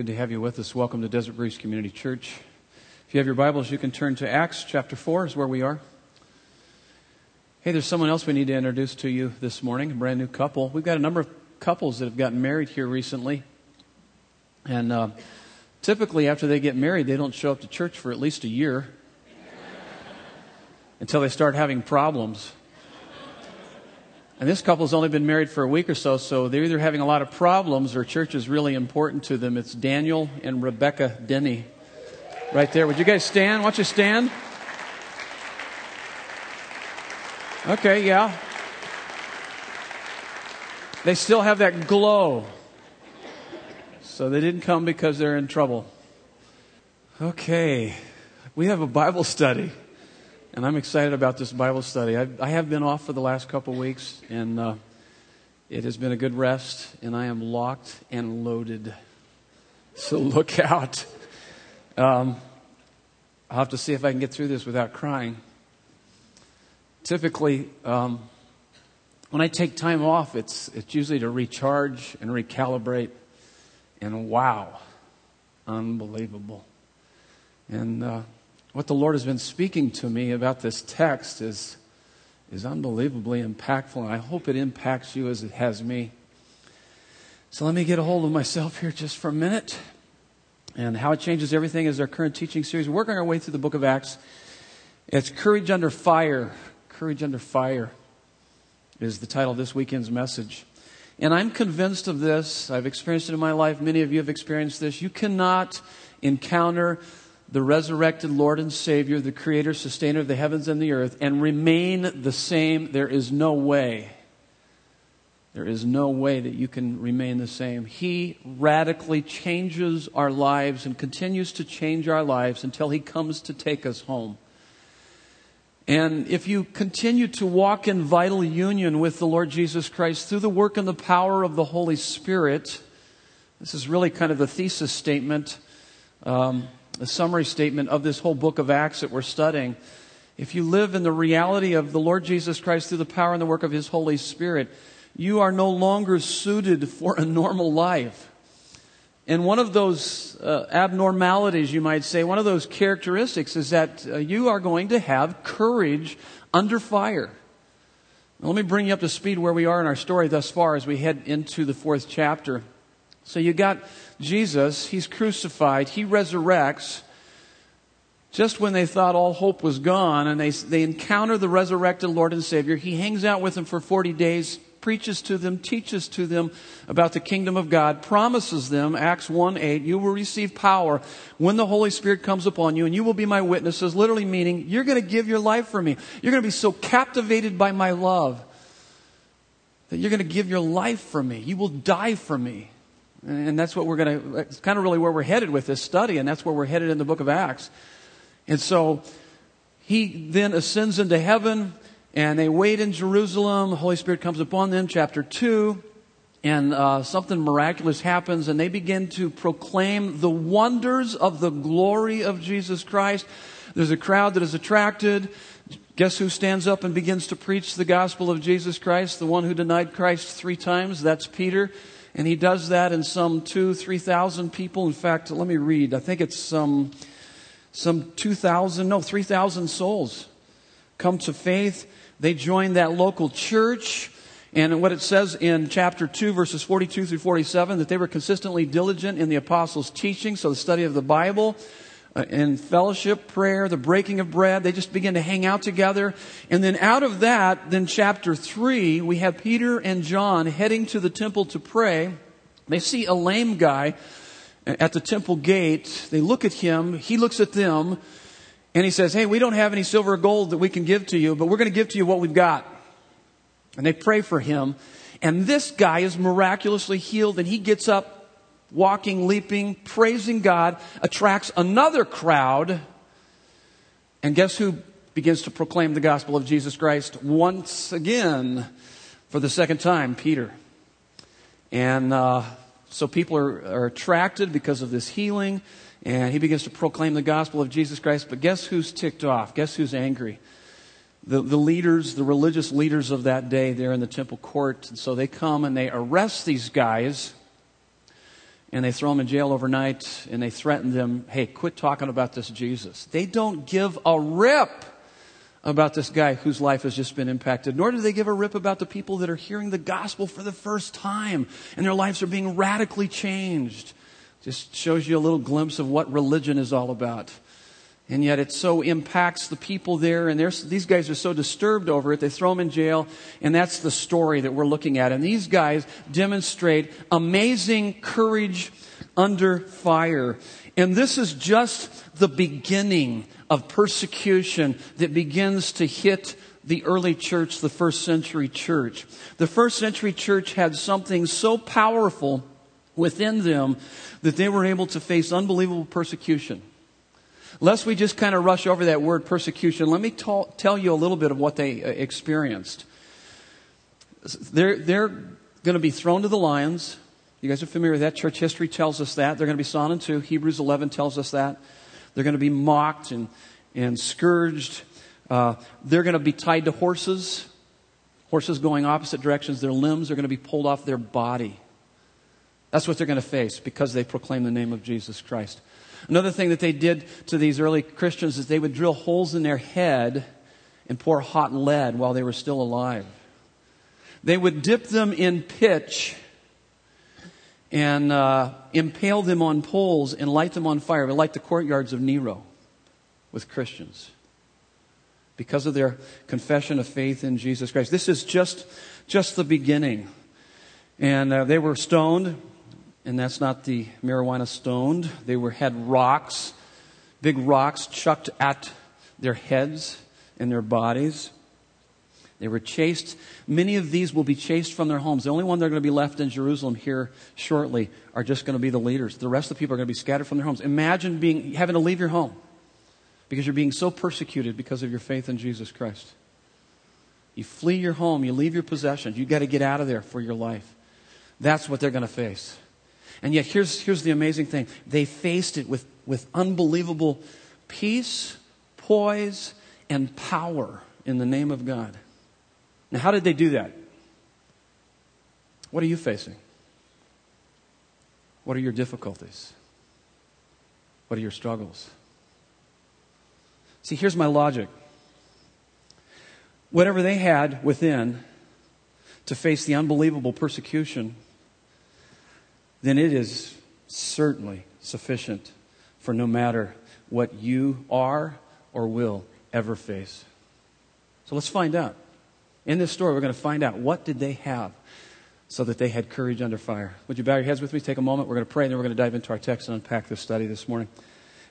Good to have you with us. Welcome to Desert Breeze Community Church. If you have your Bibles, you can turn to Acts chapter 4 is where we are. Hey, there's someone else we need to introduce to you this morning, a brand new couple. We've got a number of couples that have gotten married here recently. And uh, typically, after they get married, they don't show up to church for at least a year until they start having problems. And this couple's only been married for a week or so, so they're either having a lot of problems or church is really important to them. It's Daniel and Rebecca Denny. Right there. Would you guys stand? Why don't you stand? Okay, yeah. They still have that glow. So they didn't come because they're in trouble. Okay. We have a Bible study. And I'm excited about this Bible study. I, I have been off for the last couple weeks, and uh, it has been a good rest, and I am locked and loaded. So look out. Um, I'll have to see if I can get through this without crying. Typically, um, when I take time off, it's, it's usually to recharge and recalibrate. And wow, unbelievable. And uh, what the Lord has been speaking to me about this text is, is unbelievably impactful, and I hope it impacts you as it has me. So let me get a hold of myself here just for a minute. And how it changes everything is our current teaching series. We're working our way through the book of Acts. It's Courage Under Fire. Courage Under Fire is the title of this weekend's message. And I'm convinced of this. I've experienced it in my life. Many of you have experienced this. You cannot encounter the resurrected Lord and Savior, the creator, sustainer of the heavens and the earth, and remain the same, there is no way. There is no way that you can remain the same. He radically changes our lives and continues to change our lives until He comes to take us home. And if you continue to walk in vital union with the Lord Jesus Christ through the work and the power of the Holy Spirit, this is really kind of the thesis statement. Um, the summary statement of this whole book of Acts that we're studying. If you live in the reality of the Lord Jesus Christ through the power and the work of His Holy Spirit, you are no longer suited for a normal life. And one of those uh, abnormalities, you might say, one of those characteristics is that uh, you are going to have courage under fire. Now, let me bring you up to speed where we are in our story thus far as we head into the fourth chapter. So you got Jesus, he's crucified, he resurrects just when they thought all hope was gone and they, they encounter the resurrected Lord and Savior. He hangs out with them for 40 days, preaches to them, teaches to them about the kingdom of God, promises them, Acts 1 8, you will receive power when the Holy Spirit comes upon you and you will be my witnesses, literally meaning you're going to give your life for me. You're going to be so captivated by my love that you're going to give your life for me. You will die for me. And that's what we're going to, it's kind of really where we're headed with this study, and that's where we're headed in the book of Acts. And so he then ascends into heaven, and they wait in Jerusalem. The Holy Spirit comes upon them, chapter 2, and uh, something miraculous happens, and they begin to proclaim the wonders of the glory of Jesus Christ. There's a crowd that is attracted. Guess who stands up and begins to preach the gospel of Jesus Christ? The one who denied Christ three times. That's Peter. And he does that in some two, three thousand people. In fact, let me read. I think it's some, some two thousand, no, three thousand souls come to faith. They join that local church. And what it says in chapter 2, verses 42 through 47, that they were consistently diligent in the apostles' teaching, so the study of the Bible, Uh, in fellowship, prayer, the breaking of bread. They just begin to hang out together. And then out of that, then chapter 3, we have Peter and John heading to the temple to pray. They see a lame guy at the temple gate. They look at him. He looks at them. And he says, Hey, we don't have any silver or gold that we can give to you, but we're going to give to you what we've got. And they pray for him. And this guy is miraculously healed and he gets up walking, leaping, praising God, attracts another crowd. And guess who begins to proclaim the gospel of Jesus Christ once again for the second time? Peter. And uh, so people are, are attracted because of this healing, and he begins to proclaim the gospel of Jesus Christ. But guess who's ticked off? Guess who's angry? The, the leaders, the religious leaders of that day, they're in the temple court. And so they come and they arrest these guys and they throw them in jail overnight and they threaten them, hey, quit talking about this Jesus. They don't give a rip about this guy whose life has just been impacted, nor do they give a rip about the people that are hearing the gospel for the first time and their lives are being radically changed. Just shows you a little glimpse of what religion is all about. And yet it so impacts the people there, and these guys are so disturbed over it, they throw them in jail, and that's the story that we're looking at. And these guys demonstrate amazing courage under fire. And this is just the beginning of persecution that begins to hit the early church, the first century church. The first century church had something so powerful within them that they were able to face unbelievable persecution. Lest we just kind of rush over that word persecution, let me tell you a little bit of what they uh, experienced. They're, they're going to be thrown to the lions. You guys are familiar with that. Church history tells us that. They're going to be sawn in two. Hebrews 11 tells us that. They're going to be mocked and, and scourged. Uh, they're going to be tied to horses. Horses going opposite directions. Their limbs are going to be pulled off their body. That's what they're going to face because they proclaim the name of Jesus Christ. Another thing that they did to these early Christians is they would drill holes in their head and pour hot lead while they were still alive. They would dip them in pitch and uh, impale them on poles and light them on fire, like the courtyards of Nero with Christians because of their confession of faith in Jesus Christ. This is just, just the beginning. And uh, they were stoned and that's not the marijuana stoned. They were had rocks, big rocks chucked at their heads and their bodies. They were chased. Many of these will be chased from their homes. The only one that are going to be left in Jerusalem here shortly are just going to be the leaders. The rest of the people are going to be scattered from their homes. Imagine being having to leave your home because you're being so persecuted because of your faith in Jesus Christ. You flee your home, you leave your possessions, you've got to get out of there for your life. That's what they're going to face. And yet, here's, here's the amazing thing they faced it with, with unbelievable peace, poise, and power in the name of God. Now, how did they do that? What are you facing? What are your difficulties? What are your struggles? See, here's my logic. Whatever they had within to face the unbelievable persecution then it is certainly sufficient for no matter what you are or will ever face. So let's find out. In this story, we're going to find out what did they have so that they had courage under fire. Would you bow your heads with me? Take a moment. We're going to pray, and then we're going to dive into our text and unpack this study this morning.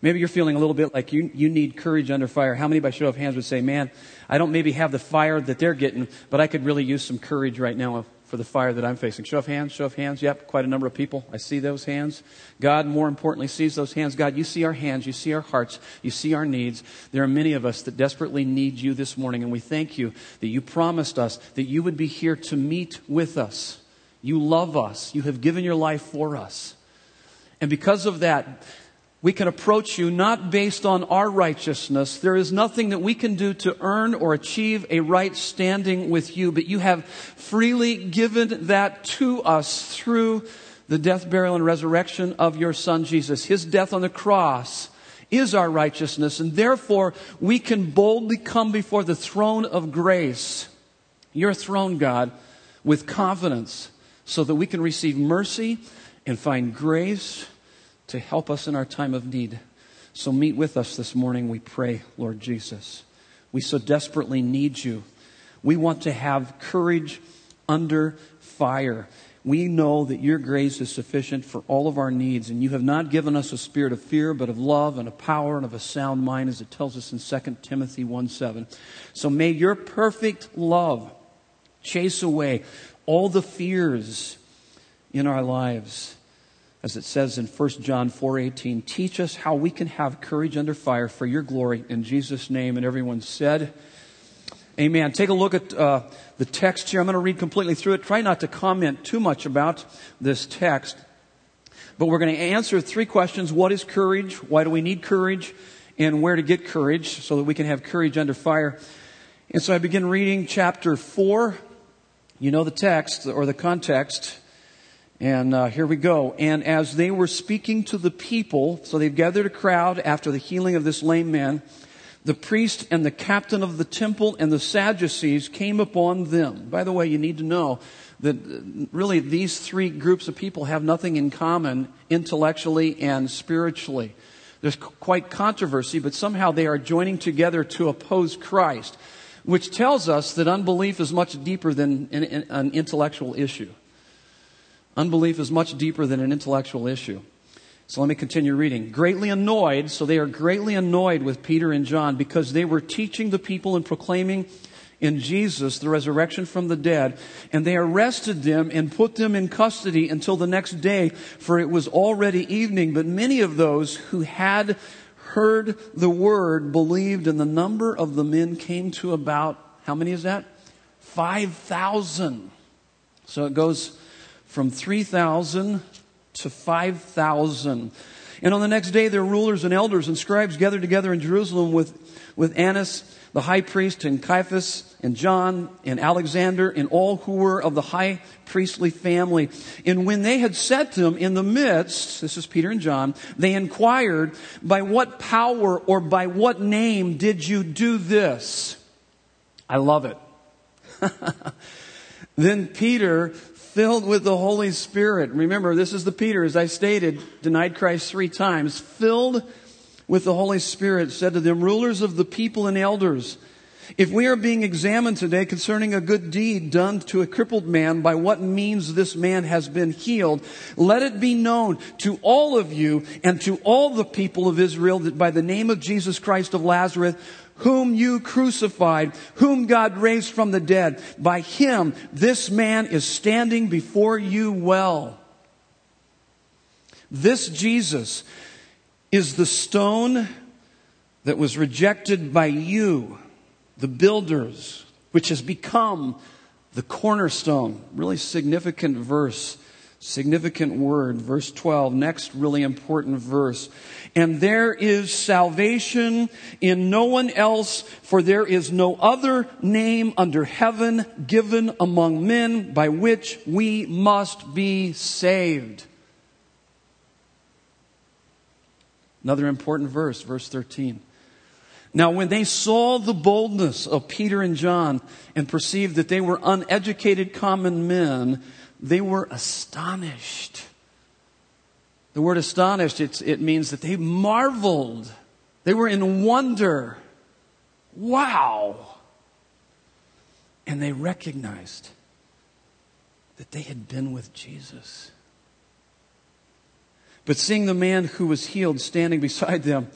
Maybe you're feeling a little bit like you, you need courage under fire. How many by show of hands would say, man, I don't maybe have the fire that they're getting, but I could really use some courage right now for the fire that I'm facing. Show of hands, show of hands. Yep, quite a number of people. I see those hands. God, more importantly, sees those hands. God, you see our hands, you see our hearts, you see our needs. There are many of us that desperately need you this morning, and we thank you that you promised us that you would be here to meet with us. You love us, you have given your life for us. And because of that, we can approach you not based on our righteousness. There is nothing that we can do to earn or achieve a right standing with you, but you have freely given that to us through the death, burial, and resurrection of your Son Jesus. His death on the cross is our righteousness, and therefore we can boldly come before the throne of grace, your throne, God, with confidence, so that we can receive mercy and find grace to help us in our time of need. So meet with us this morning, we pray, Lord Jesus. We so desperately need you. We want to have courage under fire. We know that your grace is sufficient for all of our needs, and you have not given us a spirit of fear, but of love and of power and of a sound mind, as it tells us in 2 Timothy 1 7. So may your perfect love chase away all the fears in our lives as it says in 1 John 4:18, teach us how we can have courage under fire for your glory in Jesus name and everyone said Amen. Take a look at uh, the text here. I'm going to read completely through it. Try not to comment too much about this text. But we're going to answer three questions. What is courage? Why do we need courage? And where to get courage so that we can have courage under fire. And so I begin reading chapter 4. You know the text or the context. And uh, here we go. And as they were speaking to the people, so they've gathered a crowd after the healing of this lame man, the priest and the captain of the temple and the Sadducees came upon them. By the way, you need to know that uh, really these three groups of people have nothing in common intellectually and spiritually. There's quite controversy, but somehow they are joining together to oppose Christ, which tells us that unbelief is much deeper than an intellectual issue. Unbelief is much deeper than an intellectual issue. So let me continue reading. Greatly annoyed, so they are greatly annoyed with Peter and John because they were teaching the people and proclaiming in Jesus the resurrection from the dead, and they arrested them and put them in custody until the next day, for it was already evening. But many of those who had heard the word believed, and the number of the men came to about, how many is that? 5,000. So it goes from 3,000 to 5,000. And on the next day, their rulers and elders and scribes gathered together in Jerusalem with, with Annas, the high priest, and Caiaphas, and John, and Alexander, and all who were of the high priestly family. And when they had set them in the midst, this is Peter and John, they inquired, by what power or by what name did you do this? I love it. then Peter filled with the Holy Spirit. Remember, this is the Peter, as I stated, denied Christ three times, filled with the Holy Spirit, said to them, rulers of the people and elders, if we are being examined today concerning a good deed done to a crippled man, by what means this man has been healed, let it be known to all of you and to all the people of Israel that by the name of Jesus Christ of Nazareth, whom you crucified, whom God raised from the dead. By him, this man is standing before you well. This Jesus is the stone that was rejected by you, the builders, which has become the cornerstone. Really significant verse Significant word. Verse 12, next really important verse. And there is salvation in no one else, for there is no other name under heaven given among men by which we must be saved. Another important verse, verse 13. Now, when they saw the boldness of Peter and John and perceived that they were uneducated common men, they were astonished. The word astonished, it means that they marveled. They were in wonder. Wow. And they recognized that they had been with Jesus. But seeing the man who was healed standing beside them,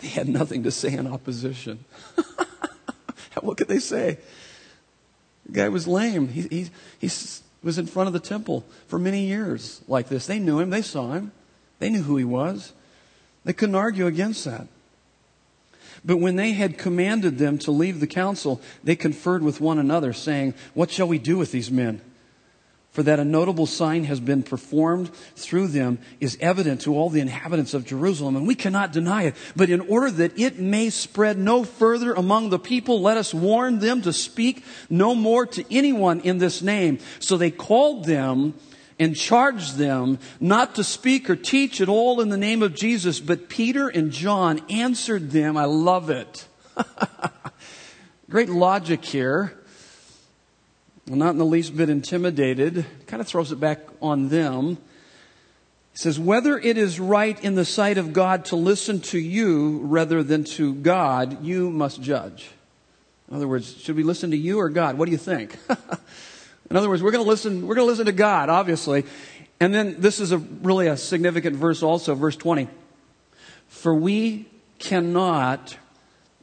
they had nothing to say in opposition. what could they say? The guy was lame. He, he, he's was in front of the temple for many years like this. They knew him, they saw him, they knew who he was. They couldn't argue against that. But when they had commanded them to leave the council, they conferred with one another, saying, What shall we do with these men? For that a notable sign has been performed through them is evident to all the inhabitants of Jerusalem, and we cannot deny it. But in order that it may spread no further among the people, let us warn them to speak no more to anyone in this name. So they called them and charged them not to speak or teach at all in the name of Jesus. But Peter and John answered them. I love it. Great logic here not in the least bit intimidated, kind of throws it back on them. He says, whether it is right in the sight of God to listen to you rather than to God, you must judge. In other words, should we listen to you or God? What do you think? in other words, we're going to listen, we're going to listen to God, obviously. And then this is a really a significant verse also, verse 20. For we cannot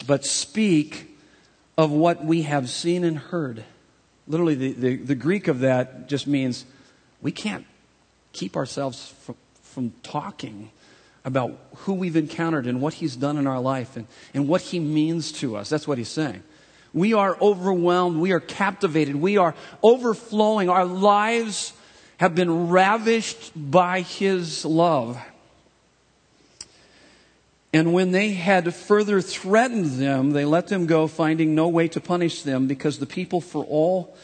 but speak of what we have seen and heard. Literally, the, the, the, Greek of that just means we can't keep ourselves from, from talking about who we've encountered and what he's done in our life and, and what he means to us. That's what he's saying. We are overwhelmed. We are captivated. We are overflowing. Our lives have been ravished by his love. And when they had further threatened them, they let them go, finding no way to punish them, because the people for all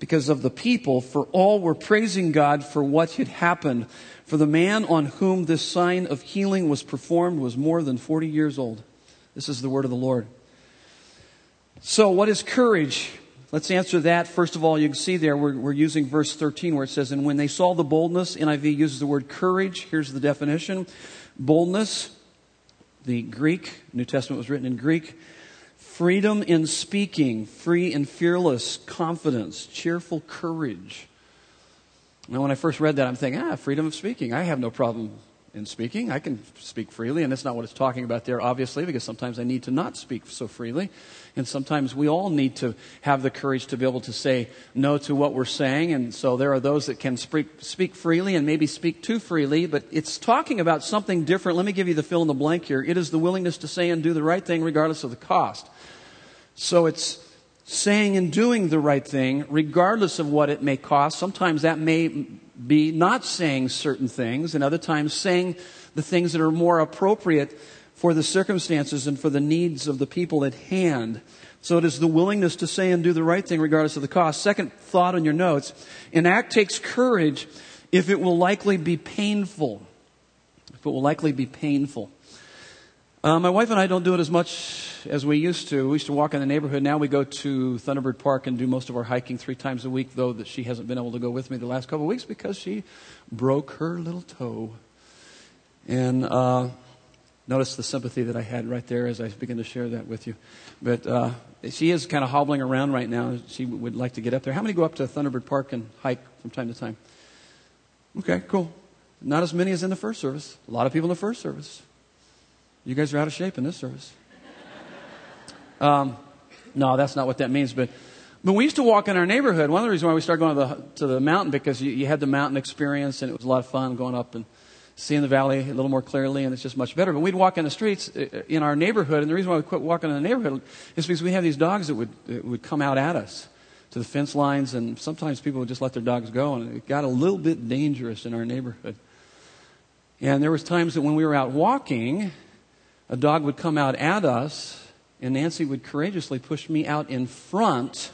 because of the people, for all were praising God for what had happened. For the man on whom this sign of healing was performed was more than 40 years old. This is the word of the Lord. So, what is courage? Let's answer that. First of all, you can see there we're, we're, using verse 13 where it says, And when they saw the boldness, NIV uses the word courage. Here's the definition boldness, the Greek, New Testament was written in Greek, freedom in speaking, free and fearless confidence, cheerful courage. Now, when I first read that, I'm thinking, ah, freedom of speaking. I have no problem in speaking. I can speak freely, and that's not what it's talking about there, obviously, because sometimes I need to not speak so freely. And sometimes we all need to have the courage to be able to say no to what we're saying. And so there are those that can speak, speak freely and maybe speak too freely, but it's talking about something different. Let me give you the fill in the blank here. It is the willingness to say and do the right thing regardless of the cost. So it's saying and doing the right thing, regardless of what it may cost. Sometimes that may be not saying certain things, and other times saying the things that are more appropriate for the circumstances and for the needs of the people at hand. So it is the willingness to say and do the right thing regardless of the cost. Second thought on your notes an act takes courage if it will likely be painful. If it will likely be painful. Uh, my wife and I don't do it as much as we used to. We used to walk in the neighborhood. Now we go to Thunderbird Park and do most of our hiking three times a week, though that she hasn't been able to go with me the last couple of weeks because she broke her little toe. And uh, notice the sympathy that I had right there as I begin to share that with you. But uh, she is kind of hobbling around right now. She would like to get up there. How many go up to Thunderbird Park and hike from time to time? Okay, cool. Not as many as in the first service. A lot of people in the first service. You guys are out of shape in this service. Um, no, that's not what that means. But, but we used to walk in our neighborhood. One of the reasons why we started going to the, to the mountain because you, you had the mountain experience and it was a lot of fun going up and seeing the valley a little more clearly and it's just much better. But we'd walk in the streets uh, uh, in our neighborhood and the reason why we quit walking in the neighborhood is because we have these dogs that would, that would come out at us to the fence lines and sometimes people would just let their dogs go and it got a little bit dangerous in our neighborhood. And there was times that when we were out walking, a dog would come out at us, and Nancy would courageously push me out in front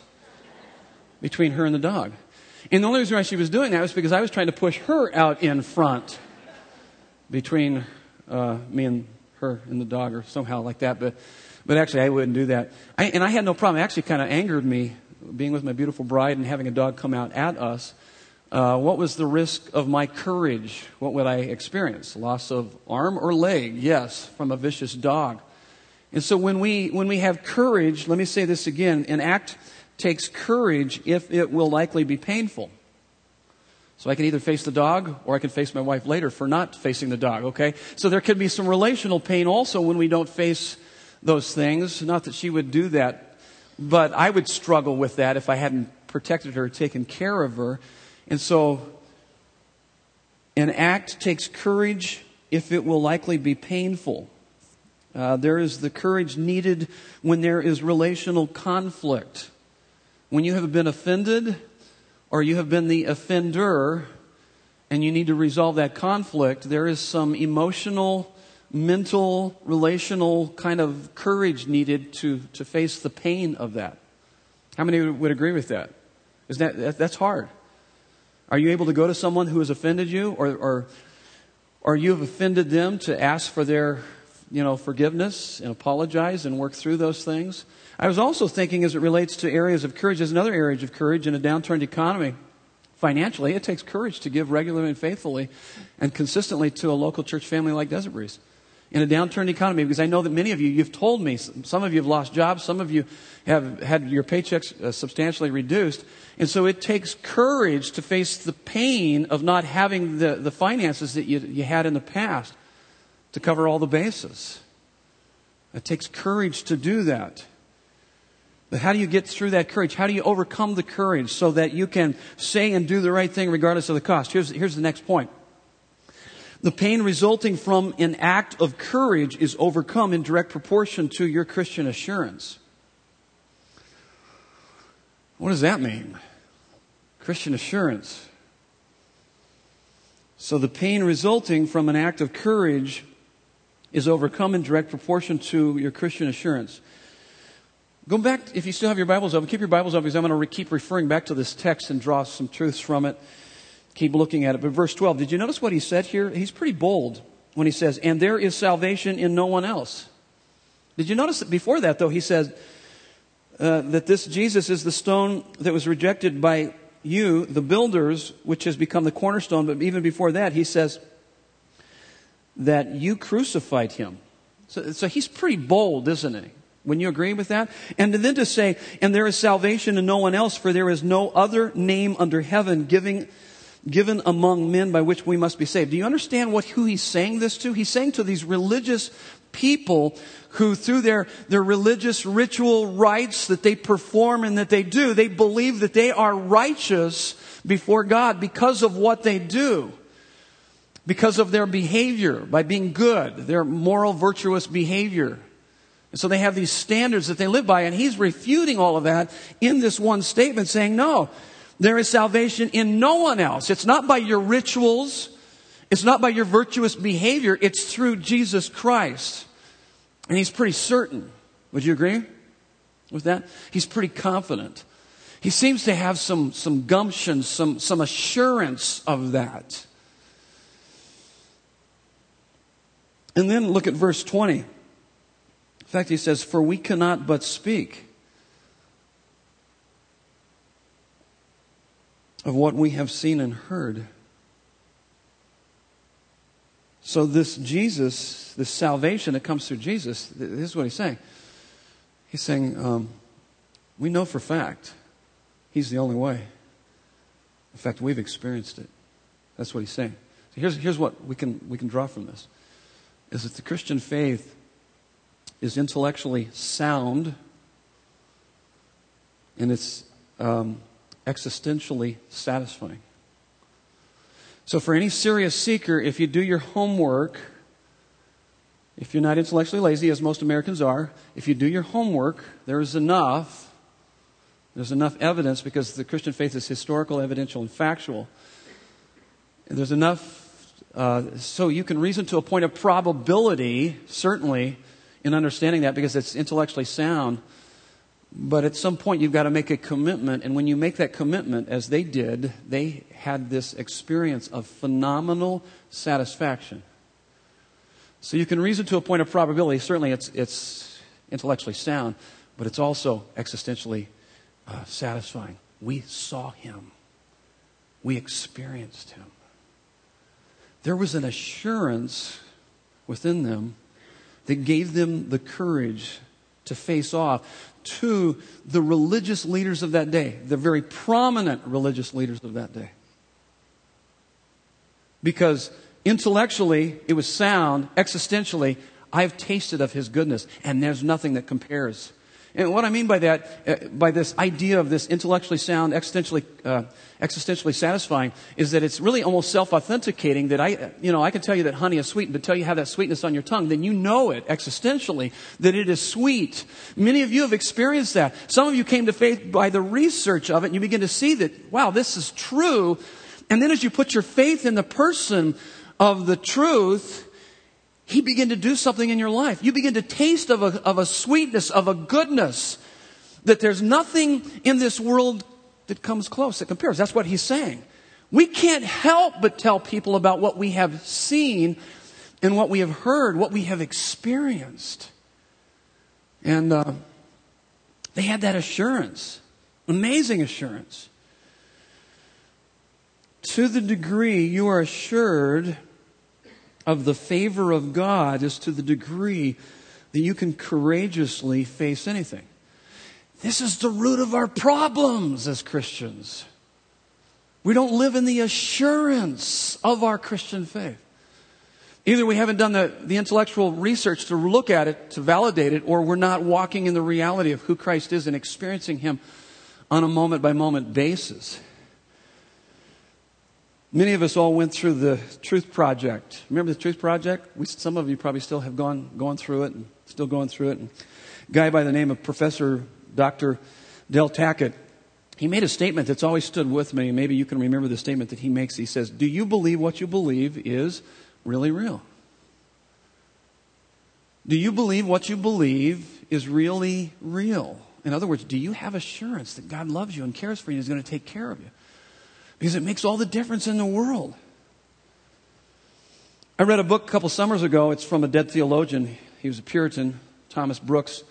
between her and the dog. And the only reason why she was doing that was because I was trying to push her out in front between uh, me and her and the dog, or somehow like that. But, but actually, I wouldn't do that. I, and I had no problem. It actually kind of angered me being with my beautiful bride and having a dog come out at us uh, what was the risk of my courage? What would I experience? Loss of arm or leg? Yes, from a vicious dog. And so when we, when we have courage, let me say this again, an act takes courage if it will likely be painful. So I can either face the dog or I can face my wife later for not facing the dog, okay? So there could be some relational pain also when we don't face those things. Not that she would do that, but I would struggle with that if I hadn't protected her, taken care of her. And so, an act takes courage if it will likely be painful. Uh, there is the courage needed when there is relational conflict. When you have been offended or you have been the offender and you need to resolve that conflict, there is some emotional, mental, relational kind of courage needed to, to face the pain of that. How many would agree with that? Is that that's hard? Are you able to go to someone who has offended you or, or, or you have offended them to ask for their, you know, forgiveness and apologize and work through those things? I was also thinking as it relates to areas of courage, there's another area of courage in a downturned economy. Financially, it takes courage to give regularly and faithfully and consistently to a local church family like Desert Breeze in a downturn economy because I know that many of you, you've told me, some of you have lost jobs, some of you have had your paychecks uh, substantially reduced. And so it takes courage to face the pain of not having the, the finances that you, you had in the past to cover all the bases. It takes courage to do that. But how do you get through that courage? How do you overcome the courage so that you can say and do the right thing regardless of the cost? Here's, here's the next point. The pain resulting from an act of courage is overcome in direct proportion to your Christian assurance. What does that mean? Christian assurance. So the pain resulting from an act of courage is overcome in direct proportion to your Christian assurance. Go back, if you still have your Bibles open, keep your Bibles open because I'm going to keep referring back to this text and draw some truths from it. Keep looking at it. But verse 12, did you notice what he said here? He's pretty bold when he says, And there is salvation in no one else. Did you notice that before that, though, he said uh, that this Jesus is the stone that was rejected by you, the builders, which has become the cornerstone. But even before that, he says that you crucified him. So, so he's pretty bold, isn't he? Wouldn't you agree with that? And then to say, and there is salvation in no one else, for there is no other name under heaven giving, given among men by which we must be saved. Do you understand what, who he's saying this to? He's saying to these religious people who through their, their religious ritual rites that they perform and that they do, they believe that they are righteous before God because of what they do. Because of their behavior, by being good, their moral, virtuous behavior. And so they have these standards that they live by, and he's refuting all of that in this one statement, saying, No, there is salvation in no one else. It's not by your rituals, it's not by your virtuous behavior, it's through Jesus Christ. And he's pretty certain. Would you agree with that? He's pretty confident. He seems to have some, some gumption, some, some assurance of that. And then look at verse 20. In fact, he says, For we cannot but speak of what we have seen and heard. So, this Jesus, this salvation that comes through Jesus, this is what he's saying. He's saying, um, We know for fact he's the only way. In fact, we've experienced it. That's what he's saying. So here's, here's what we can, we can draw from this is that the Christian faith is intellectually sound and it's um, existentially satisfying. So, for any serious seeker, if you do your homework, if you're not intellectually lazy, as most Americans are, if you do your homework, there is enough. There's enough evidence because the Christian faith is historical, evidential, and factual. There's enough uh, so you can reason to a point of probability, certainly, in understanding that because it's intellectually sound. But at some point, you've got to make a commitment. And when you make that commitment, as they did, they had this experience of phenomenal satisfaction. So you can reason to a point of probability. Certainly, it's, it's intellectually sound, but it's also existentially uh, satisfying. We saw him, we experienced him. There was an assurance within them that gave them the courage to face off to the religious leaders of that day, the very prominent religious leaders of that day. Because intellectually, it was sound, existentially, I've tasted of his goodness, and there's nothing that compares. And what I mean by that, uh, by this idea of this intellectually sound, existentially, uh, existentially satisfying, is that it's really almost self-authenticating that I, you know, I can tell you that honey is sweet, but tell you have that sweetness on your tongue, then you know it existentially that it is sweet. Many of you have experienced that. Some of you came to faith by the research of it, and you begin to see that, wow, this is true. And then as you put your faith in the person of the truth, he began to do something in your life. You begin to taste of a, of a sweetness, of a goodness, that there's nothing in this world that comes close, that compares. That's what he's saying. We can't help but tell people about what we have seen and what we have heard, what we have experienced. And uh, they had that assurance, amazing assurance. To the degree you are assured of the favor of God is to the degree that you can courageously face anything. This is the root of our problems as Christians. We don't live in the assurance of our Christian faith. Either we haven't done the, the intellectual research to look at it, to validate it, or we're not walking in the reality of who Christ is and experiencing Him on a moment by moment basis. Many of us all went through the Truth Project. Remember the Truth Project? We, some of you probably still have gone, gone through it and still going through it. And a guy by the name of Professor Dr. Del Tackett, he made a statement that's always stood with me. Maybe you can remember the statement that he makes. He says, Do you believe what you believe is really real? Do you believe what you believe is really real? In other words, do you have assurance that God loves you and cares for you and is going to take care of you? Because it makes all the difference in the world. I read a book a couple summers ago. It's from a dead theologian. He was a Puritan, Thomas Brooks.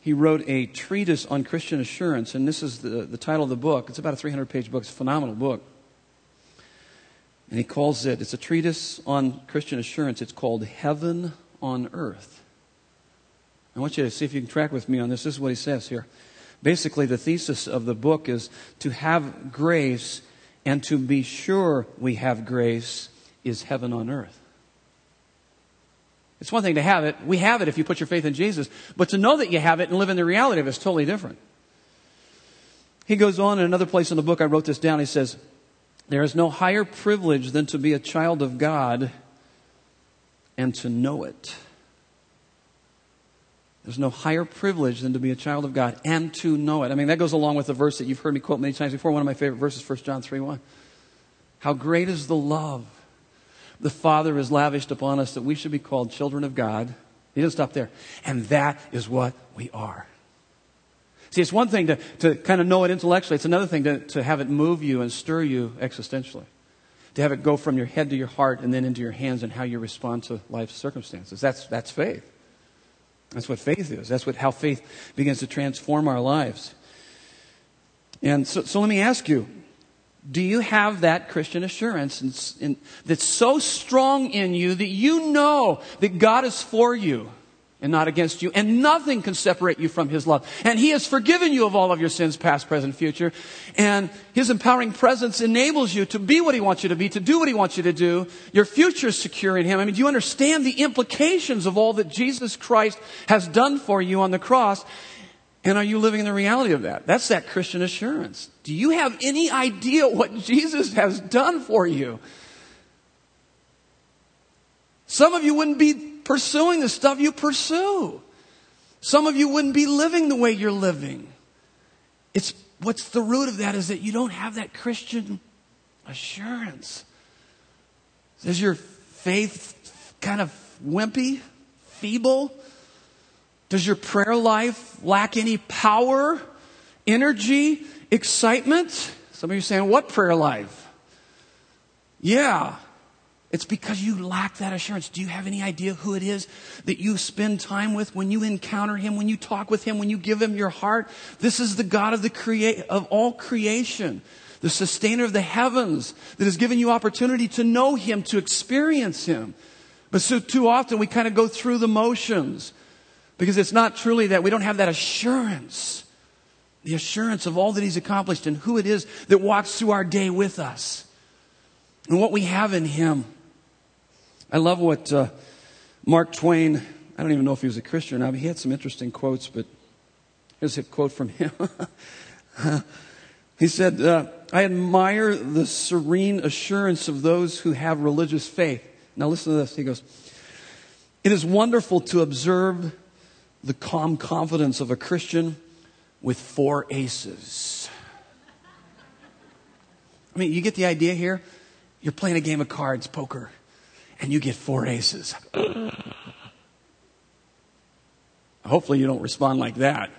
He wrote a treatise on Christian assurance, and this is the, the title of the book. It's about a 300 page book. It's a phenomenal book. And he calls it, it's a treatise on Christian assurance. It's called Heaven on Earth. I want you to see if you can track with me on this. This is what he says here. Basically, the thesis of the book is to have grace and to be sure we have grace is heaven on earth. It's one thing to have it. We have it if you put your faith in Jesus. But to know that you have it and live in the reality of it is totally different. He goes on in another place in the book, I wrote this down. He says, There is no higher privilege than to be a child of God and to know it. There's no higher privilege than to be a child of God and to know it. I mean, that goes along with the verse that you've heard me quote many times before. One of my favorite verses, 1 John 3 1. How great is the love the Father has lavished upon us that we should be called children of God. He doesn't stop there. And that is what we are. See, it's one thing to, to kind of know it intellectually. It's another thing to, to have it move you and stir you existentially. To have it go from your head to your heart and then into your hands and how you respond to life's circumstances. That's, that's faith. That's what faith is. That's what, how faith begins to transform our lives. And so, so let me ask you, do you have that Christian assurance in, in, that's so strong in you that you know that God is for you and not against you, and nothing can separate you from His love. And He has forgiven you of all of your sins, past, present, future. And His empowering presence enables you to be what He wants you to be, to do what He wants you to do. Your future is secure in Him. I mean, do you understand the implications of all that Jesus Christ has done for you on the cross? And are you living in the reality of that? That's that Christian assurance. Do you have any idea what Jesus has done for you? Some of you wouldn't be pursuing the stuff you pursue. Some of you wouldn't be living the way you're living. It's what's the root of that is that you don't have that Christian assurance. Is your faith kind of wimpy, feeble? Does your prayer life lack any power, energy, excitement? Some of you saying, What prayer life? Yeah, it's because you lack that assurance. Do you have any idea who it is that you spend time with when you encounter Him, when you talk with Him, when you give Him your heart? This is the God of the create of all creation, the sustainer of the heavens that has given you opportunity to know Him, to experience Him. But so too often we kind of go through the motions. Because it's not truly that we don't have that assurance, the assurance of all that He's accomplished and who it is that walks through our day with us and what we have in Him. I love what uh, Mark Twain, I don't even know if he was a Christian or not, but he had some interesting quotes, but here's a quote from him. he said, uh, I admire the serene assurance of those who have religious faith. Now listen to this. He goes, It is wonderful to observe the calm confidence of a Christian with four aces. I mean, you get the idea here? You're playing a game of cards, poker, and you get four aces. Hopefully, you don't respond like that.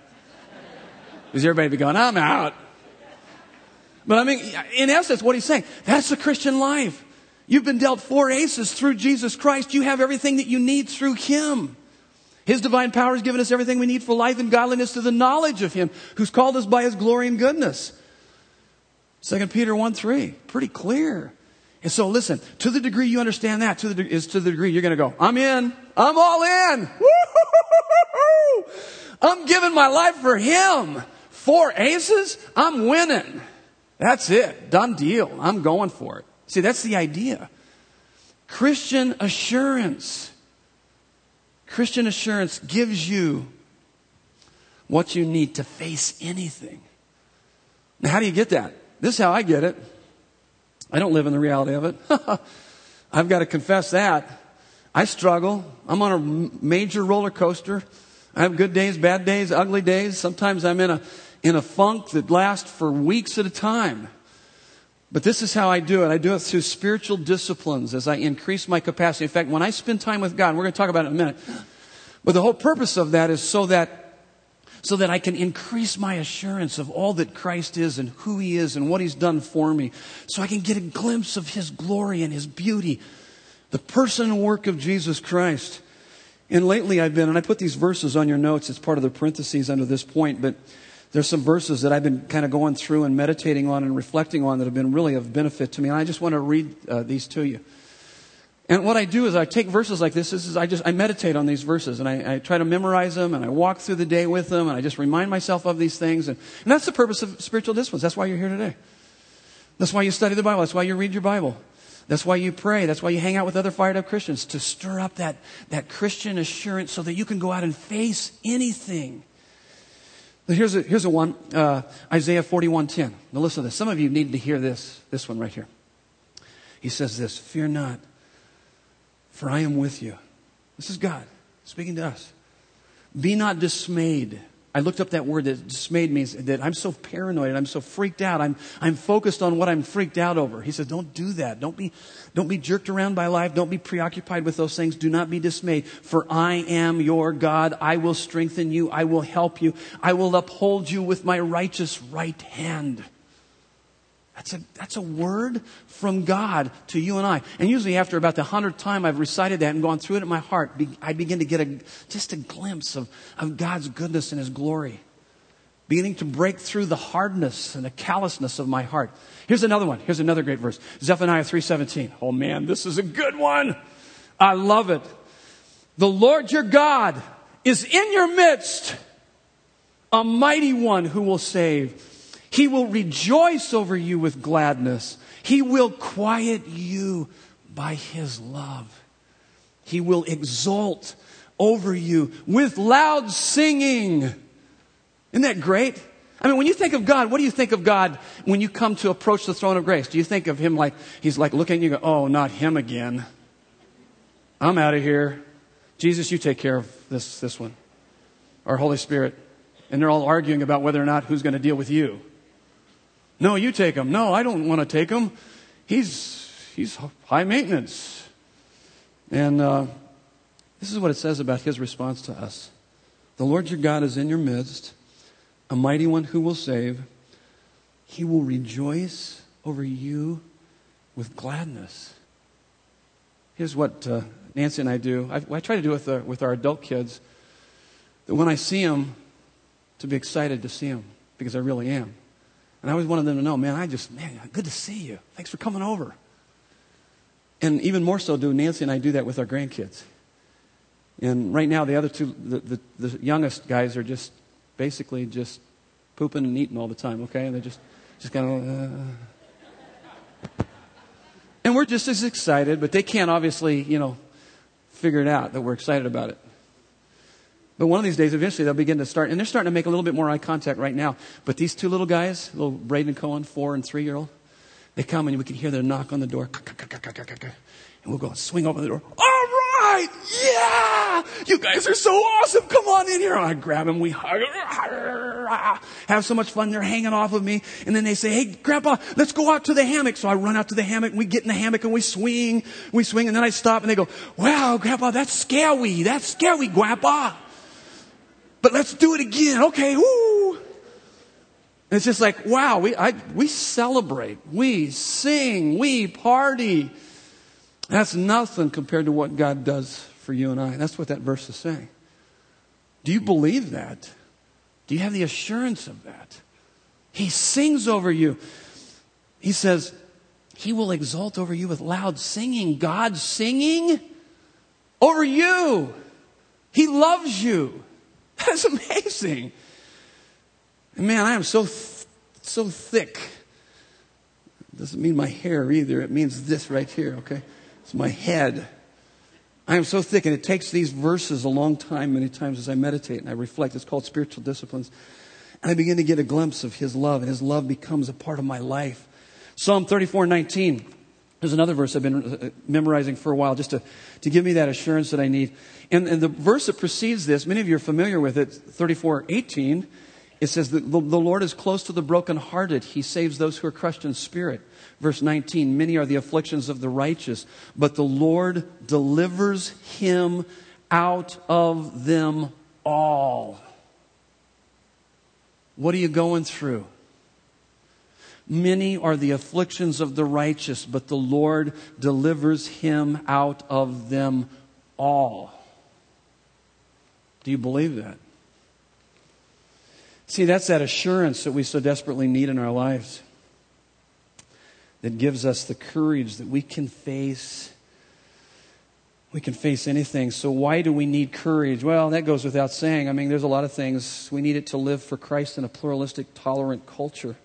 Because everybody be going, I'm out. But I mean, in essence, what he's saying, that's the Christian life. You've been dealt four aces through Jesus Christ. You have everything that you need through Him. His divine power has given us everything we need for life and godliness to the knowledge of Him who's called us by His glory and goodness. 2 Peter 1 3, pretty clear. And so listen, to the degree you understand that, to the, is to the degree you're going to go, I'm in. I'm all in. I'm giving my life for Him. Four aces, I'm winning. That's it. Done deal. I'm going for it. See, that's the idea. Christian assurance. Christian assurance gives you what you need to face anything. Now, how do you get that? This is how I get it. I don't live in the reality of it. I've got to confess that. I struggle. I'm on a major roller coaster. I have good days, bad days, ugly days. Sometimes I'm in a, in a funk that lasts for weeks at a time. But this is how I do it. I do it through spiritual disciplines as I increase my capacity. In fact, when I spend time with God, we're going to talk about it in a minute. But the whole purpose of that is so that so that I can increase my assurance of all that Christ is and who He is and what He's done for me, so I can get a glimpse of His glory and His beauty, the person and work of Jesus Christ. And lately I've been, and I put these verses on your notes, it's part of the parentheses under this point, but there's some verses that I've been kind of going through and meditating on and reflecting on that have been really of benefit to me. And I just want to read uh, these to you. And what I do is I take verses like this, this is I just I meditate on these verses and I, I, try to memorize them and I walk through the day with them and I just remind myself of these things and, and that's the purpose of spiritual disciplines. That's why you're here today. That's why you study the Bible. That's why you read your Bible. That's why you pray. That's why you hang out with other fired up Christians to stir up that, that Christian assurance so that you can go out and face anything. But here's a, here's a one, uh, Isaiah 41:10. Now listen to this. Some of you need to hear this, this one right here. He says this, fear not, for I am with you. This is God speaking to us. Be not dismayed. I looked up that word that dismayed means that I'm so paranoid and I'm so freaked out. I'm, I'm focused on what I'm freaked out over. He says, don't do that. Don't be, don't be jerked around by life. Don't be preoccupied with those things. Do not be dismayed. For I am your God. I will strengthen you. I will help you. I will uphold you with my righteous right hand. That's a, that's a word from God to you and I. And usually after about the hundredth time I've recited that and gone through it in my heart, I begin to get a, just a glimpse of, of God's goodness and His glory. Beginning to break through the hardness and the callousness of my heart. Here's another one. Here's another great verse. Zephaniah 3.17. Oh man, this is a good one. I love it. The Lord your God is in your midst, a mighty one who will save. He will rejoice over you with gladness. He will quiet you by his love. He will exult over you with loud singing. Isn't that great? I mean, when you think of God, what do you think of God when you come to approach the throne of grace? Do you think of Him like, He's like looking at you go, oh, not Him again. I'm out of here. Jesus, you take care of this, this one. Our Holy Spirit. And they're all arguing about whether or not who's going to deal with you. No, you take him. No, I don't want to take him. He's, he's high maintenance. And uh, this is what it says about his response to us The Lord your God is in your midst, a mighty one who will save. He will rejoice over you with gladness. Here's what uh, Nancy and I do. I, I try to do with, uh, with our adult kids. That when I see them, to be excited to see them, because I really am. And I always wanted them to know, man, I just, man, good to see you. Thanks for coming over. And even more so do Nancy and I do that with our grandkids. And right now, the other two, the, the, the youngest guys are just basically just pooping and eating all the time, okay? And they're just, just kind of, uh... and we're just as excited, but they can't obviously, you know, figure it out that we're excited about it. But one of these days, eventually, they'll begin to start, and they're starting to make a little bit more eye contact right now. But these two little guys, little Braden Cohen, four and three year old, they come and we can hear their knock on the door. And we'll go swing open the door. All right, yeah, you guys are so awesome. Come on in here. I grab them, we hug, have so much fun. They're hanging off of me. And then they say, hey, grandpa, let's go out to the hammock. So I run out to the hammock and we get in the hammock and we swing, we swing. And then I stop and they go, wow, grandpa, that's scary. That's scary, grandpa but let's do it again. Okay, woo. And it's just like, wow, we, I, we celebrate, we sing, we party. That's nothing compared to what God does for you and I. That's what that verse is saying. Do you believe that? Do you have the assurance of that? He sings over you. He says, He will exult over you with loud singing. God singing over you. He loves you. That's amazing. Man, I am so, th- so thick. It doesn't mean my hair either. It means this right here, okay? It's my head. I am so thick, and it takes these verses a long time, many times, as I meditate and I reflect. It's called spiritual disciplines. And I begin to get a glimpse of His love, and His love becomes a part of my life. Psalm 34 19. There's another verse I've been uh, memorizing for a while just to, to give me that assurance that I need. And, and the verse that precedes this, many of you are familiar with it, 34 18. It says that the, the Lord is close to the brokenhearted. He saves those who are crushed in spirit. Verse 19, many are the afflictions of the righteous, but the Lord delivers him out of them all. What are you going through? Many are the afflictions of the righteous, but the Lord delivers him out of them all. Do you believe that? See, that's that assurance that we so desperately need in our lives that gives us the courage that we can face we can face anything. So why do we need courage? Well, that goes without saying. I mean, there's a lot of things. We need it to live for Christ in a pluralistic, tolerant culture.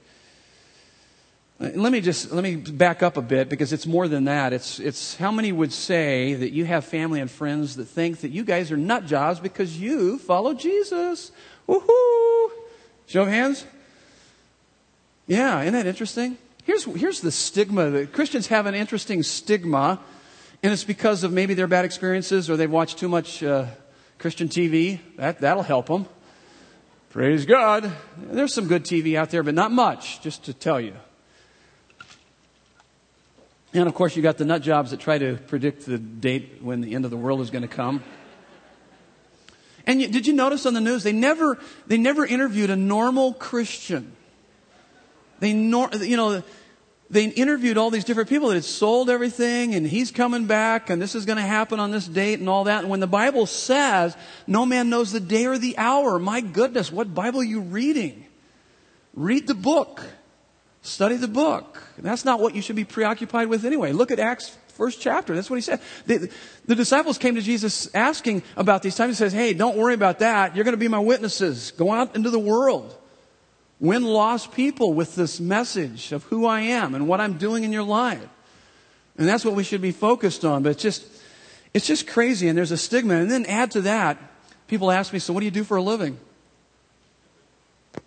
Let me just let me back up a bit because it's more than that. It's it's how many would say that you have family and friends that think that you guys are nut jobs because you follow Jesus. Woohoo! Show of hands. Yeah, isn't that interesting? Here's, here's the stigma that Christians have an interesting stigma, and it's because of maybe their bad experiences or they've watched too much uh, Christian TV. That, that'll help them. Praise God. There's some good TV out there, but not much, just to tell you. And of course, you got the nut jobs that try to predict the date when the end of the world is going to come. And you, did you notice on the news, they never, they never interviewed a normal Christian. They, nor, you know, they interviewed all these different people that had sold everything and he's coming back and this is going to happen on this date and all that. And when the Bible says no man knows the day or the hour, my goodness, what Bible are you reading? Read the book. Study the book. That's not what you should be preoccupied with anyway. Look at Acts first chapter. That's what he said. The, the disciples came to Jesus asking about these times. He says, Hey, don't worry about that. You're going to be my witnesses. Go out into the world. Win lost people with this message of who I am and what I'm doing in your life. And that's what we should be focused on. But it's just, it's just crazy. And there's a stigma. And then add to that, people ask me, So what do you do for a living?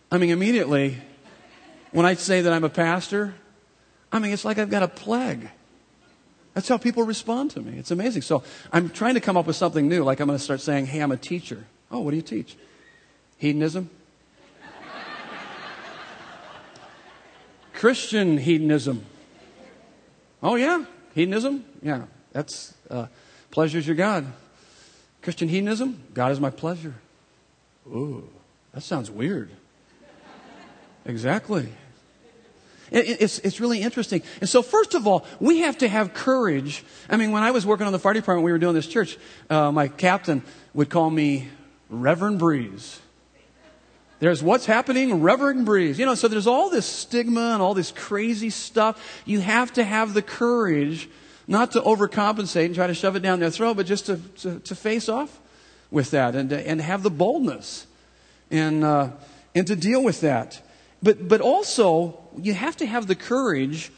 I mean, immediately, when I say that I'm a pastor, I mean, it's like I've got a plague. That's how people respond to me. It's amazing. So I'm trying to come up with something new. Like I'm going to start saying, hey, I'm a teacher. Oh, what do you teach? Hedonism? Christian hedonism. Oh, yeah. Hedonism? Yeah. That's uh, pleasure's your God. Christian hedonism? God is my pleasure. Ooh, that sounds weird. Exactly. It's, it's really interesting. And so, first of all, we have to have courage. I mean, when I was working on the fire department, we were doing this church, uh, my captain would call me Reverend Breeze. There's what's happening, Reverend Breeze. You know, so there's all this stigma and all this crazy stuff. You have to have the courage not to overcompensate and try to shove it down their throat, but just to, to, to face off with that and, and have the boldness and, uh, and to deal with that. But, but also, you have to have the courage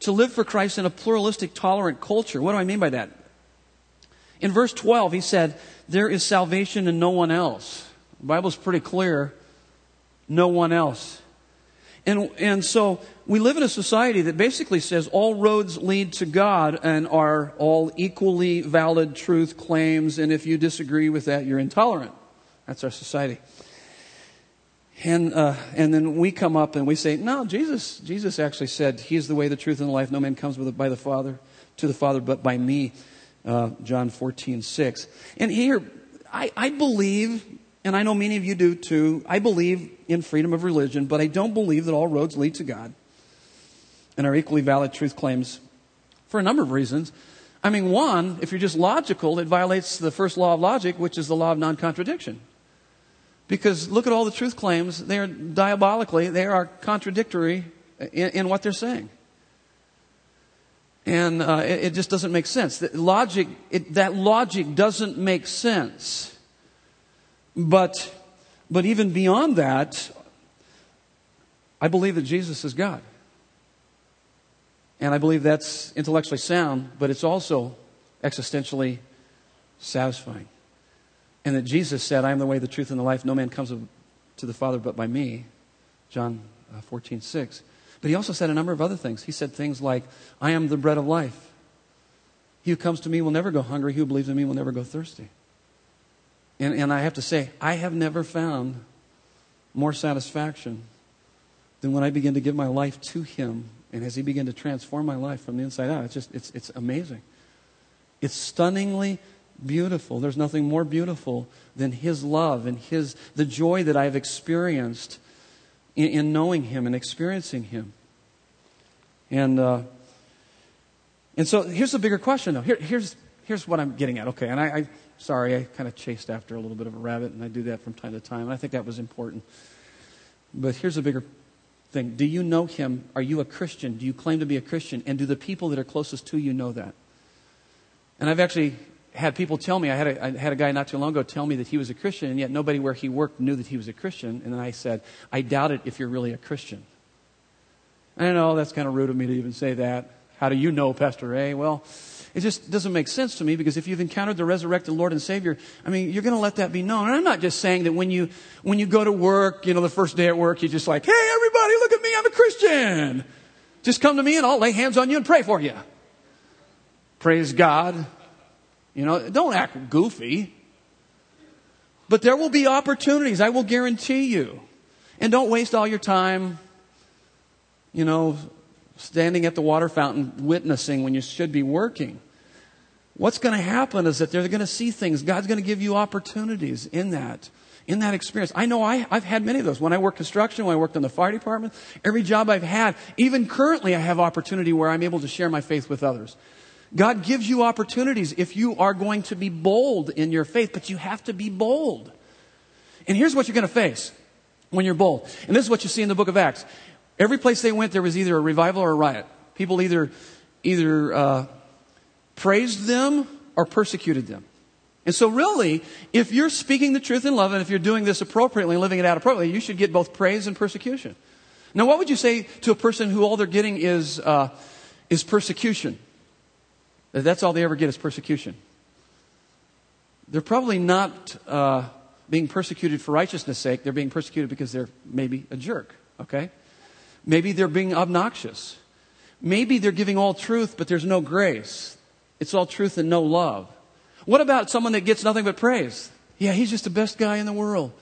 to live for Christ in a pluralistic, tolerant culture. What do I mean by that? In verse 12, he said, There is salvation in no one else. The Bible's pretty clear no one else. And, and so we live in a society that basically says all roads lead to God and are all equally valid truth claims, and if you disagree with that, you're intolerant. That's our society. And, uh, and then we come up and we say, no, Jesus, Jesus actually said, He is the way, the truth, and the life. No man comes by the Father, to the Father, but by me. Uh, John 14, 6. And here, I, I believe, and I know many of you do too, I believe in freedom of religion, but I don't believe that all roads lead to God and are equally valid truth claims for a number of reasons. I mean, one, if you're just logical, it violates the first law of logic, which is the law of non contradiction. Because look at all the truth claims. They are diabolically, they are contradictory in, in what they're saying. And uh, it, it, just doesn't make sense. That logic, it, that logic doesn't make sense. But, but even beyond that, I believe that Jesus is God. And I believe that's intellectually sound, but it's also existentially satisfying. And that Jesus said, I am the way, the truth, and the life. No man comes to the Father but by me. John uh, 14, 6. But he also said a number of other things. He said things like, I am the bread of life. He who comes to me will never go hungry. He who believes in me will never go thirsty. And, and I have to say, I have never found more satisfaction than when I begin to give my life to him and as he began to transform my life from the inside out. It's just, it's, it's amazing. It's stunningly beautiful. There's nothing more beautiful than His love and His, the joy that I've experienced in, in knowing Him and experiencing Him. And, uh, and so here's the bigger question, though. Here, here's, here's what I'm getting at. Okay, and I, I sorry, I kind of chased after a little bit of a rabbit, and I do that from time to time, and I think that was important. But here's a bigger thing. Do you know him? Are you a Christian? Do you claim to be a Christian? And do the people that are closest to you know that? And I've actually had people tell me, I had, a, I had a guy not too long ago tell me that he was a Christian, and yet nobody where he worked knew that he was a Christian. And then I said, I doubt it if you're really a Christian. I know that's kind of rude of me to even say that. How do you know, Pastor Ray? Well, it just doesn't make sense to me because if you've encountered the resurrected Lord and Savior, I mean, you're going to let that be known. And I'm not just saying that when you, when you go to work, you know, the first day at work, you're just like, hey, everybody, look at me, I'm a Christian. Just come to me and I'll lay hands on you and pray for you. Praise God. You know, don't act goofy. But there will be opportunities, I will guarantee you. And don't waste all your time, you know, standing at the water fountain witnessing when you should be working. What's going to happen is that they're going to see things. God's going to give you opportunities in that, in that experience. I know I, I've had many of those. When I worked construction, when I worked in the fire department, every job I've had, even currently I have opportunity where I'm able to share my faith with others. God gives you opportunities if you are going to be bold in your faith, but you have to be bold. And here's what you're going to face when you're bold. And this is what you see in the book of Acts. Every place they went, there was either a revival or a riot. People either, either uh, praised them or persecuted them. And so, really, if you're speaking the truth in love and if you're doing this appropriately and living it out appropriately, you should get both praise and persecution. Now, what would you say to a person who all they're getting is, uh, is persecution? That's all they ever get is persecution. They're probably not uh, being persecuted for righteousness' sake. They're being persecuted because they're maybe a jerk, okay? Maybe they're being obnoxious. Maybe they're giving all truth, but there's no grace. It's all truth and no love. What about someone that gets nothing but praise? Yeah, he's just the best guy in the world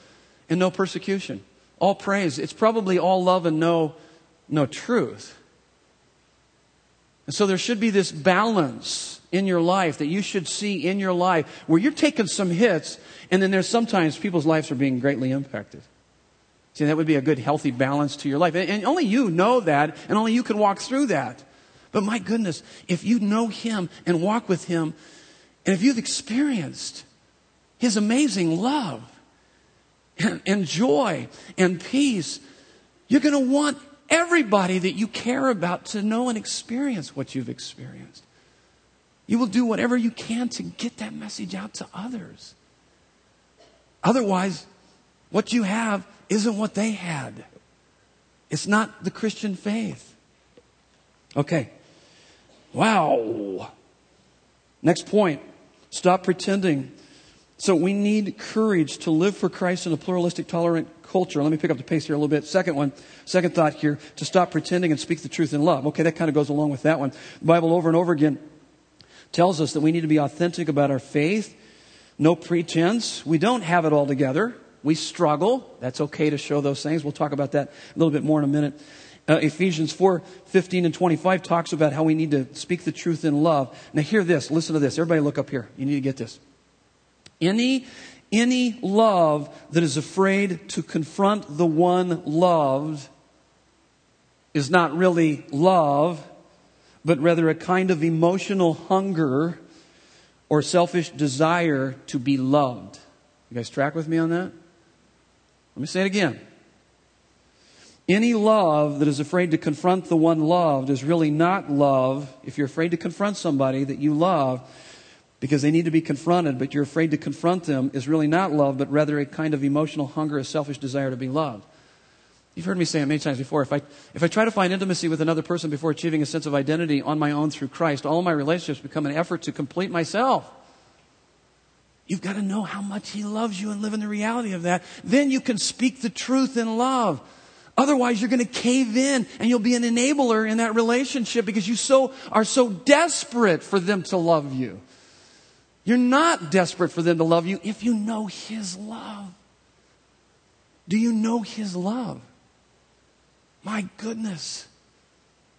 and no persecution. All praise. It's probably all love and no, no truth. And so there should be this balance in your life that you should see in your life where you're taking some hits and then there's sometimes people's lives are being greatly impacted. See, that would be a good, healthy balance to your life. And, and only you know that, and only you can walk through that. But my goodness, if you know Him and walk with Him, and if you've experienced His amazing love and, and joy and peace, you're going to want everybody that you care about to know and experience what you've experienced. You will do whatever you can to get that message out to others. Otherwise, what you have isn't what they had. It's not the Christian faith. Okay. Wow. Next point. Stop pretending. So we need courage to live for Christ in a pluralistic, tolerant culture. Let me pick up the pace here a little bit. Second one, second thought here, to stop pretending and speak the truth in love. Okay, that kind of goes along with that one. The Bible over and over again tells us that we need to be authentic about our faith. No pretense. We don't have it all together. We struggle. That's okay to show those things. We'll talk about that a little bit more in a minute. Uh, Ephesians 4 15 and 25 talks about how we need to speak the truth in love. Now, hear this. Listen to this. Everybody, look up here. You need to get this. Any, any love that is afraid to confront the one loved is not really love, but rather a kind of emotional hunger or selfish desire to be loved. You guys track with me on that? Let me say it again. Any love that is afraid to confront the one loved is really not love. If you're afraid to confront somebody that you love because they need to be confronted, but you're afraid to confront them, is really not love, but rather a kind of emotional hunger, a selfish desire to be loved. You've heard me say it many times before. If I, if I try to find intimacy with another person before achieving a sense of identity on my own through Christ, all my relationships become an effort to complete myself. You've got to know how much He loves you and live in the reality of that. Then you can speak the truth in love. Otherwise, you're going to cave in and you'll be an enabler in that relationship because you so, are so desperate for them to love you. You're not desperate for them to love you if you know His love. Do you know His love? My goodness.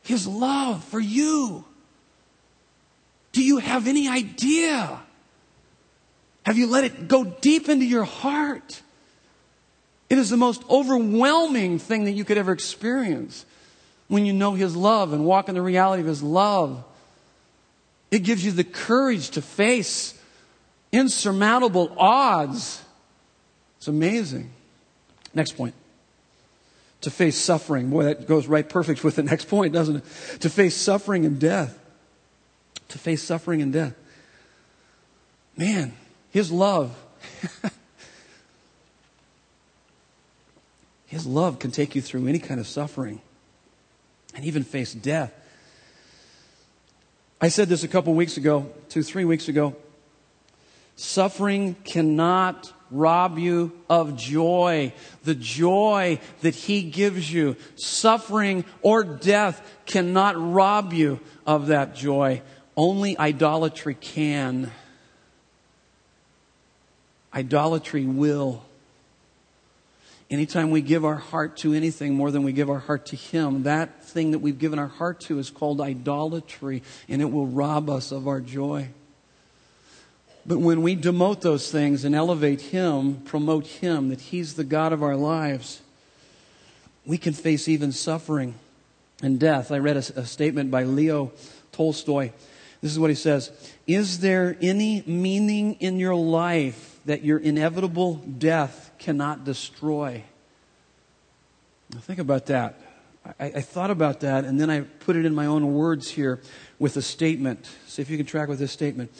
His love for you. Do you have any idea? Have you let it go deep into your heart? It is the most overwhelming thing that you could ever experience when you know His love and walk in the reality of His love. It gives you the courage to face insurmountable odds. It's amazing. Next point. To face suffering. Boy, that goes right perfect with the next point, doesn't it? To face suffering and death. To face suffering and death. Man, His love. His love can take you through any kind of suffering and even face death. I said this a couple weeks ago, two, three weeks ago. Suffering cannot rob you of joy, the joy that He gives you. Suffering or death cannot rob you of that joy. Only idolatry can. Idolatry will. Anytime we give our heart to anything more than we give our heart to Him, that thing that we've given our heart to is called idolatry, and it will rob us of our joy. But when we demote those things and elevate Him, promote Him, that He's the God of our lives, we can face even suffering and death. I read a, a statement by Leo Tolstoy. This is what he says Is there any meaning in your life that your inevitable death cannot destroy. Now think about that. I, I, thought about that and then I put it in my own words here with a statement. See if you can track with this statement.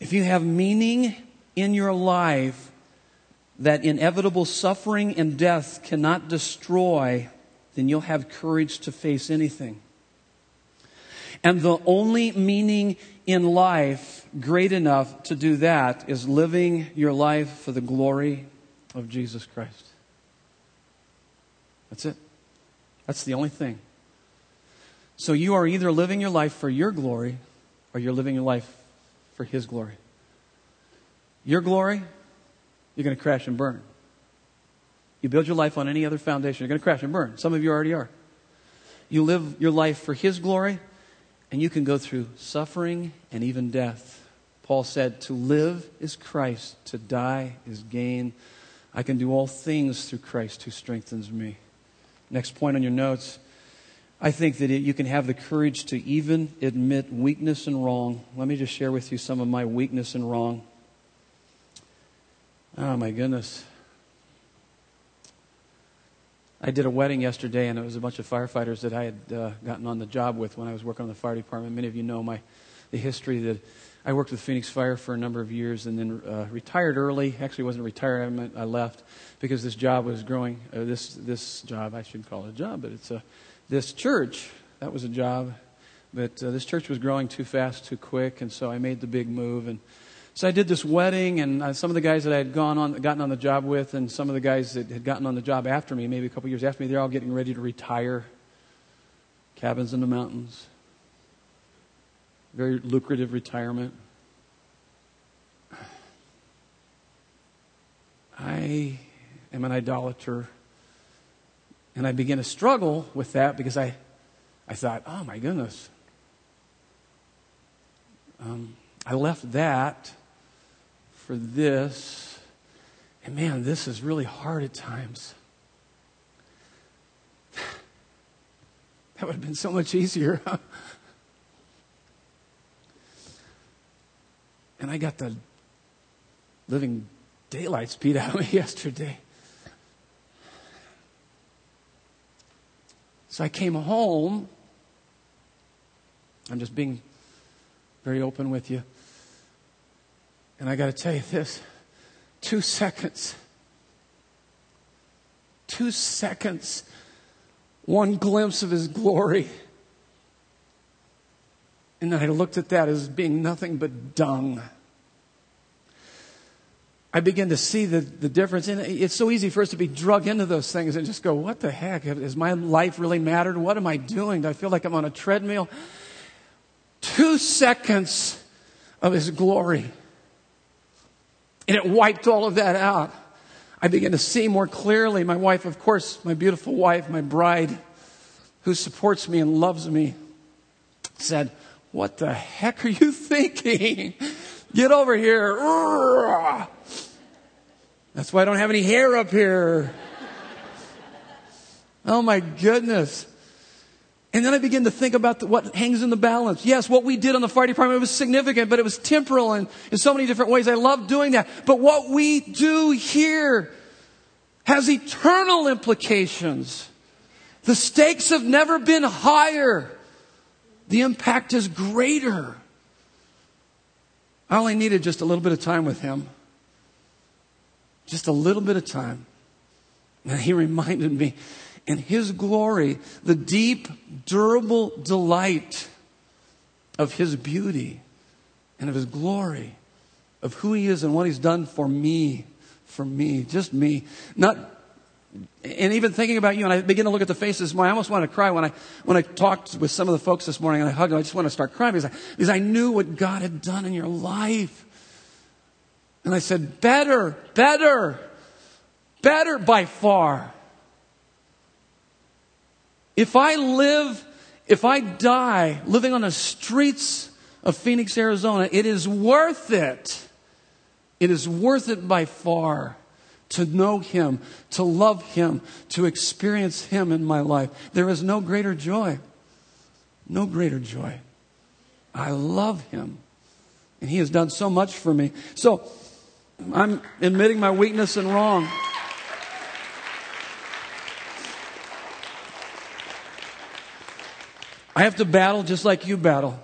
If you have meaning in your life that inevitable suffering and death cannot destroy, then you'll have courage to face anything. And the only meaning in life great enough to do that is living your life for the glory of Jesus Christ. That's it. That's the only thing. So you are either living your life for your glory or you're living your life for His glory. Your glory, you're going to crash and burn. You build your life on any other foundation, you're going to crash and burn. Some of you already are. You live your life for His glory, and you can go through suffering and even death. Paul said, To live is Christ, to die is gain. I can do all things through Christ who strengthens me. Next point on your notes. I think that it, you can have the courage to even admit weakness and wrong. Let me just share with you some of my weakness and wrong. Oh, my goodness. I did a wedding yesterday, and it was a bunch of firefighters that I had uh, gotten on the job with when I was working on the fire department. Many of you know my the history that I worked with Phoenix Fire for a number of years, and then uh, retired early. Actually, wasn't retired. I, I left because this job was growing. Uh, this this job I shouldn't call it a job, but it's a this church that was a job. But uh, this church was growing too fast, too quick, and so I made the big move and so I did this wedding, and uh, some of the guys that I had gone on, gotten on the job with, and some of the guys that had gotten on the job after me, maybe a couple years after me, they're all getting ready to retire. Cabins in the mountains. Very lucrative retirement. I am an idolater. And I began to struggle with that because I, I thought, oh my goodness. Um, I left that for this. And man, this is really hard at times. That would have been so much easier. and I got the living daylights beat out of me yesterday. So I came home. I'm just being very open with you. And I got to tell you this two seconds, two seconds, one glimpse of his glory. And then I looked at that as being nothing but dung. I begin to see the, the difference. And it's so easy for us to be drug into those things and just go, what the heck? Has my life really mattered? What am I doing? Do I feel like I'm on a treadmill? Two seconds of his glory. And it wiped all of that out. I began to see more clearly. My wife, of course, my beautiful wife, my bride, who supports me and loves me, said, What the heck are you thinking? Get over here. That's why I don't have any hair up here. oh my goodness. And then I begin to think about the, what hangs in the balance. Yes, what we did on the fire department was significant, but it was temporal and in so many different ways. I love doing that. But what we do here has eternal implications. The stakes have never been higher. The impact is greater. I only needed just a little bit of time with him. Just a little bit of time. And he reminded me in His glory, the deep, durable delight of His beauty and of His glory, of who He is and what He's done for me, for me, just me. Not, and even thinking about you, and I begin to look at the faces, I almost want to cry when I, when I talked with some of the folks this morning and I hugged them, I just want to start crying because I, because I knew what God had done in your life. And I said, better, better, better by far. If I live, if I die living on the streets of Phoenix, Arizona, it is worth it. It is worth it by far to know Him, to love Him, to experience Him in my life. There is no greater joy. No greater joy. I love Him. And He has done so much for me. So, I'm admitting my weakness and wrong. I have to battle just like you battle.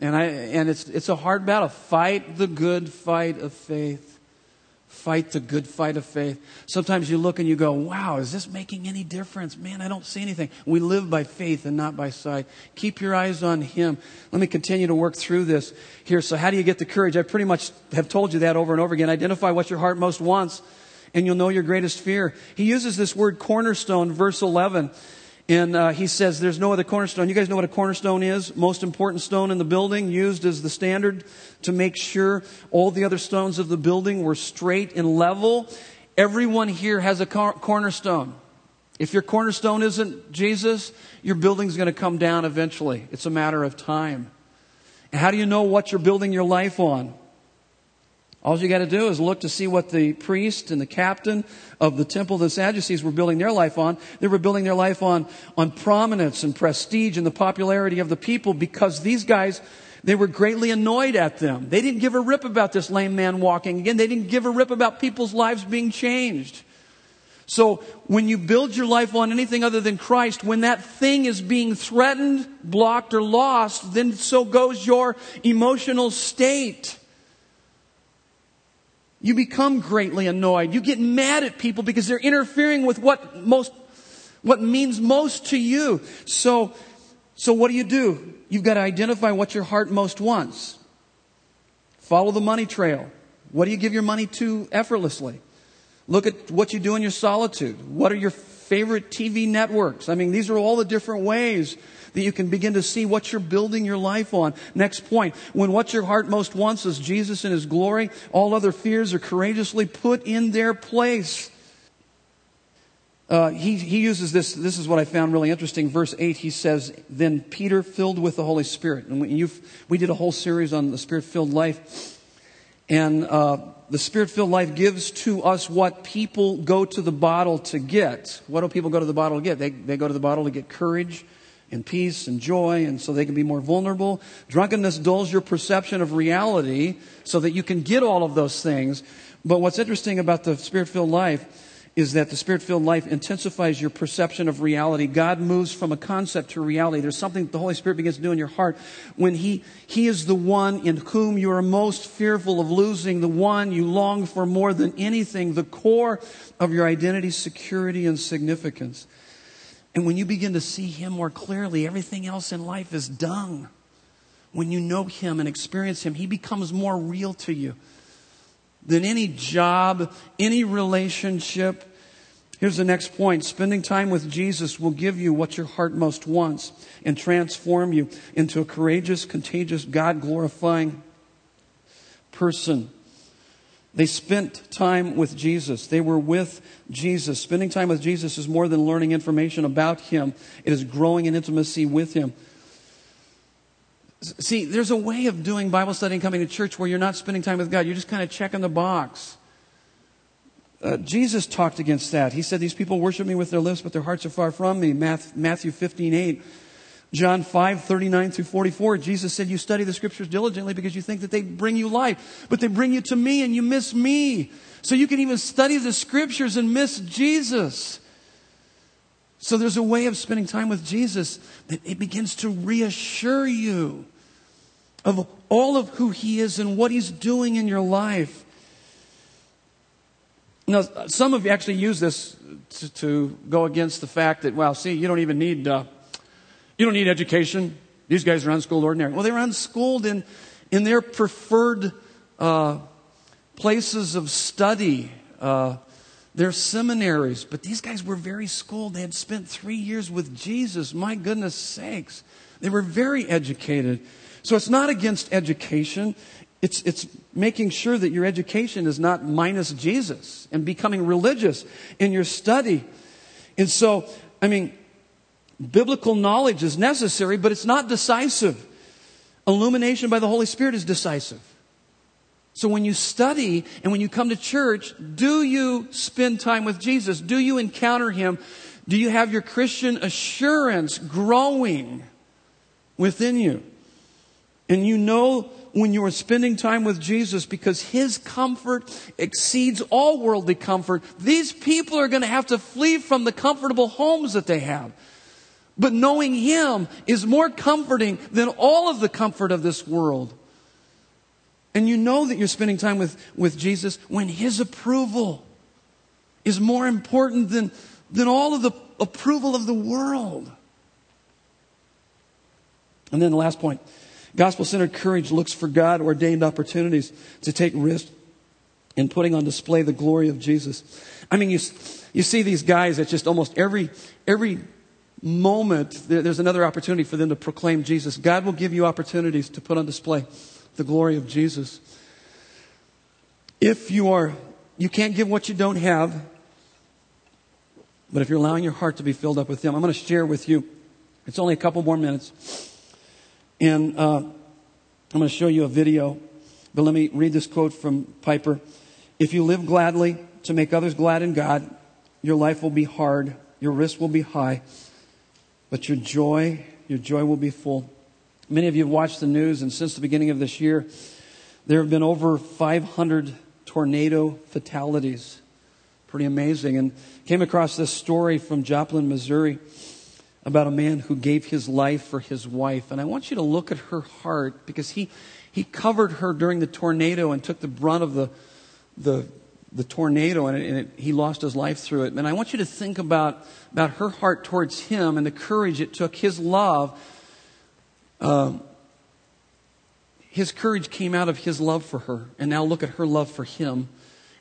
And, I, and it's, it's a hard battle. Fight the good fight of faith. Fight the good fight of faith. Sometimes you look and you go, wow, is this making any difference? Man, I don't see anything. We live by faith and not by sight. Keep your eyes on Him. Let me continue to work through this here. So, how do you get the courage? I pretty much have told you that over and over again. Identify what your heart most wants, and you'll know your greatest fear. He uses this word cornerstone, verse 11. And uh, he says there's no other cornerstone. You guys know what a cornerstone is? Most important stone in the building, used as the standard to make sure all the other stones of the building were straight and level. Everyone here has a cor- cornerstone. If your cornerstone isn't Jesus, your building's going to come down eventually. It's a matter of time. And how do you know what you're building your life on? All you got to do is look to see what the priest and the captain of the temple the Sadducees were building their life on. They were building their life on, on prominence and prestige and the popularity of the people because these guys, they were greatly annoyed at them. They didn't give a rip about this lame man walking again. They didn't give a rip about people's lives being changed. So when you build your life on anything other than Christ, when that thing is being threatened, blocked, or lost, then so goes your emotional state. You become greatly annoyed. You get mad at people because they're interfering with what most, what means most to you. So, so what do you do? You've got to identify what your heart most wants. Follow the money trail. What do you give your money to effortlessly? Look at what you do in your solitude. What are your favorite TV networks? I mean, these are all the different ways that you can begin to see what you're building your life on. Next point. When what your heart most wants is Jesus and His glory, all other fears are courageously put in their place. Uh, he, he uses this, this is what I found really interesting. Verse 8, he says, Then Peter, filled with the Holy Spirit. And we, we did a whole series on the Spirit filled life. And uh, the Spirit filled life gives to us what people go to the bottle to get. What do people go to the bottle to get? They, they go to the bottle to get courage, and peace and joy, and so they can be more vulnerable. Drunkenness dulls your perception of reality so that you can get all of those things. But what's interesting about the spirit filled life is that the spirit filled life intensifies your perception of reality. God moves from a concept to reality. There's something the Holy Spirit begins to do in your heart when He, He is the one in whom you are most fearful of losing, the one you long for more than anything, the core of your identity, security, and significance. And when you begin to see Him more clearly, everything else in life is dung. When you know Him and experience Him, He becomes more real to you than any job, any relationship. Here's the next point. Spending time with Jesus will give you what your heart most wants and transform you into a courageous, contagious, God glorifying person. They spent time with Jesus. They were with Jesus. Spending time with Jesus is more than learning information about Him, it is growing in intimacy with Him. See, there's a way of doing Bible study and coming to church where you're not spending time with God. You're just kind of checking the box. uh, Jesus talked against that. He said, These people worship me with their lips, but their hearts are far from me. Matthew 15, 8. John 5, 39 through 44, Jesus said, You study the scriptures diligently because you think that they bring you life, but they bring you to me and you miss me. So you can even study the scriptures and miss Jesus. So there's a way of spending time with Jesus that it begins to reassure you of all of who he is and what he's doing in your life. Now, some of you actually use this to, to go against the fact that, well, see, you don't even need. Uh, you don't need education. These guys are unschooled ordinary. Well, they were unschooled in, in their preferred uh, places of study, uh, their seminaries. But these guys were very schooled. They had spent three years with Jesus. My goodness sakes. They were very educated. So it's not against education. It's, it's making sure that your education is not minus Jesus and becoming religious in your study. And so, I mean, Biblical knowledge is necessary, but it's not decisive. Illumination by the Holy Spirit is decisive. So when you study and when you come to church, do you spend time with Jesus? Do you encounter Him? Do you have your Christian assurance growing within you? And you know when you are spending time with Jesus because His comfort exceeds all worldly comfort. These people are going to have to flee from the comfortable homes that they have. But knowing Him is more comforting than all of the comfort of this world. And you know that you're spending time with, with Jesus when His approval is more important than, than all of the approval of the world. And then the last point gospel centered courage looks for God ordained opportunities to take risks in putting on display the glory of Jesus. I mean, you, you see these guys at just almost every, every moment, there's another opportunity for them to proclaim Jesus. God will give you opportunities to put on display the glory of Jesus. If you are, you can't give what you don't have, but if you're allowing your heart to be filled up with Him, I'm going to share with you. It's only a couple more minutes. And uh, I'm going to show you a video. But let me read this quote from Piper. If you live gladly to make others glad in God, your life will be hard, your risk will be high, but your joy, your joy will be full. Many of you have watched the news, and since the beginning of this year, there have been over 500 tornado fatalities. Pretty amazing. And came across this story from Joplin, Missouri, about a man who gave his life for his wife. And I want you to look at her heart because he, he covered her during the tornado and took the brunt of the, the the tornado and, it, and it, he lost his life through it. And I want you to think about, about her heart towards him and the courage it took, his love. Um, his courage came out of his love for her. And now look at her love for him.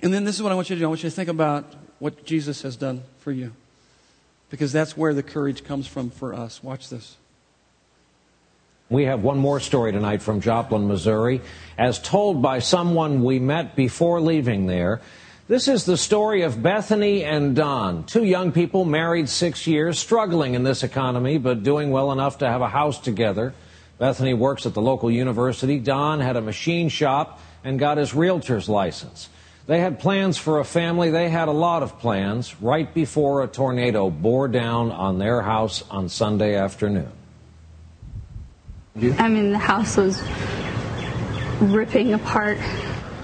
And then this is what I want you to do I want you to think about what Jesus has done for you. Because that's where the courage comes from for us. Watch this. We have one more story tonight from Joplin, Missouri. As told by someone we met before leaving there, this is the story of Bethany and Don, two young people married six years, struggling in this economy, but doing well enough to have a house together. Bethany works at the local university. Don had a machine shop and got his realtor's license. They had plans for a family. They had a lot of plans right before a tornado bore down on their house on Sunday afternoon. I mean, the house was ripping apart.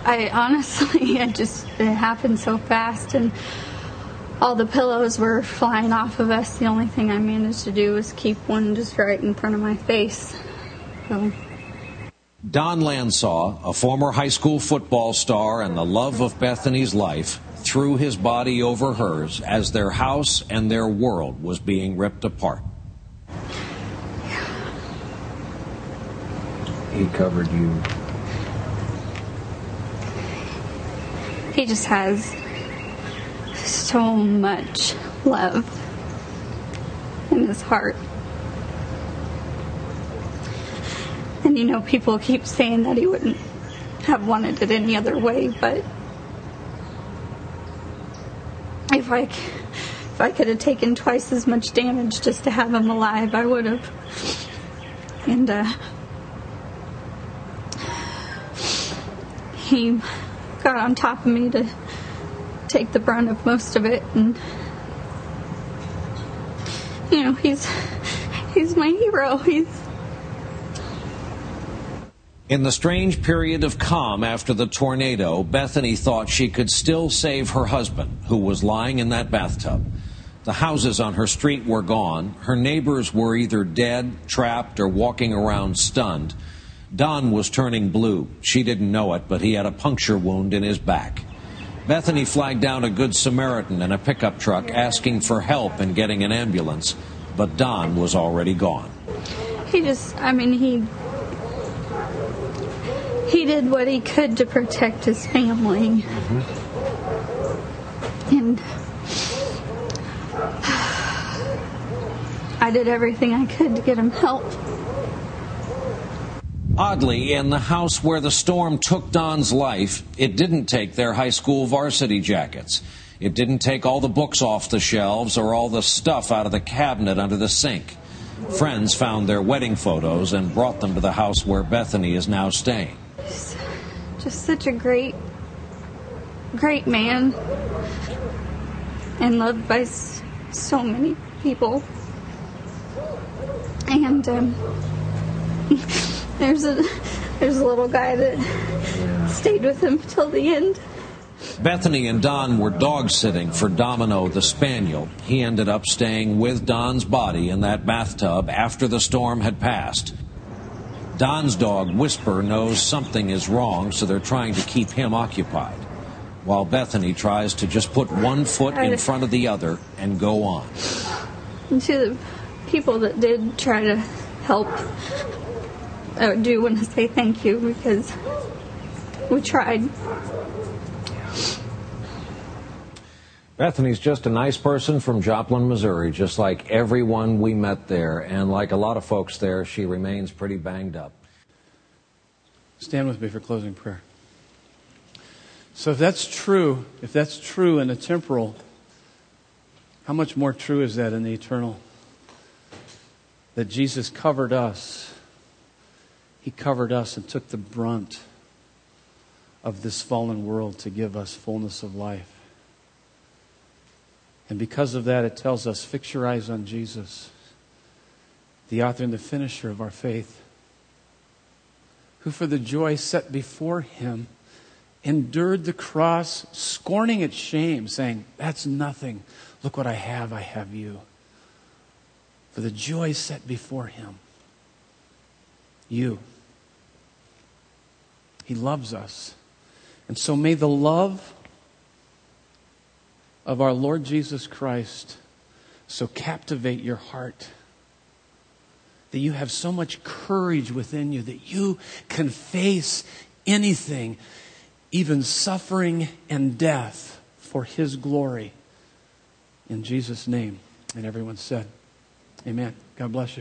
I honestly, it just it happened so fast, and all the pillows were flying off of us. The only thing I managed to do was keep one just right in front of my face. So. Don Lansaw, a former high school football star and the love of Bethany's life, threw his body over hers as their house and their world was being ripped apart. he covered you? He just has so much love in his heart. And you know, people keep saying that he wouldn't have wanted it any other way, but if I, if I could have taken twice as much damage just to have him alive, I would have. And, uh, he got on top of me to take the brunt of most of it, and you know, he's he's my hero. He's in the strange period of calm after the tornado, Bethany thought she could still save her husband, who was lying in that bathtub. The houses on her street were gone. Her neighbors were either dead, trapped, or walking around stunned. Don was turning blue. She didn't know it, but he had a puncture wound in his back. Bethany flagged down a Good Samaritan in a pickup truck asking for help in getting an ambulance, but Don was already gone. He just, I mean, he he did what he could to protect his family. Mm-hmm. And I did everything I could to get him help. Oddly, in the house where the storm took Don's life, it didn't take their high school varsity jackets. It didn't take all the books off the shelves or all the stuff out of the cabinet under the sink. Friends found their wedding photos and brought them to the house where Bethany is now staying. Just such a great, great man and loved by so many people. And um, there's a there's a little guy that stayed with him till the end. Bethany and Don were dog sitting for Domino the Spaniel. He ended up staying with Don's body in that bathtub after the storm had passed. Don's dog, Whisper, knows something is wrong, so they're trying to keep him occupied, while Bethany tries to just put one foot in front of the other and go on. And to the people that did try to help, I do want to say thank you because we tried. Bethany's just a nice person from Joplin, Missouri, just like everyone we met there. And like a lot of folks there, she remains pretty banged up. Stand with me for closing prayer. So, if that's true, if that's true in the temporal, how much more true is that in the eternal? That Jesus covered us. He covered us and took the brunt of this fallen world to give us fullness of life. And because of that, it tells us fix your eyes on Jesus, the author and the finisher of our faith, who for the joy set before him endured the cross, scorning its shame, saying, That's nothing. Look what I have. I have you. For the joy set before him, you. He loves us. And so may the love of our Lord Jesus Christ so captivate your heart that you have so much courage within you that you can face anything, even suffering and death, for His glory. In Jesus' name. And everyone said, Amen. God bless you.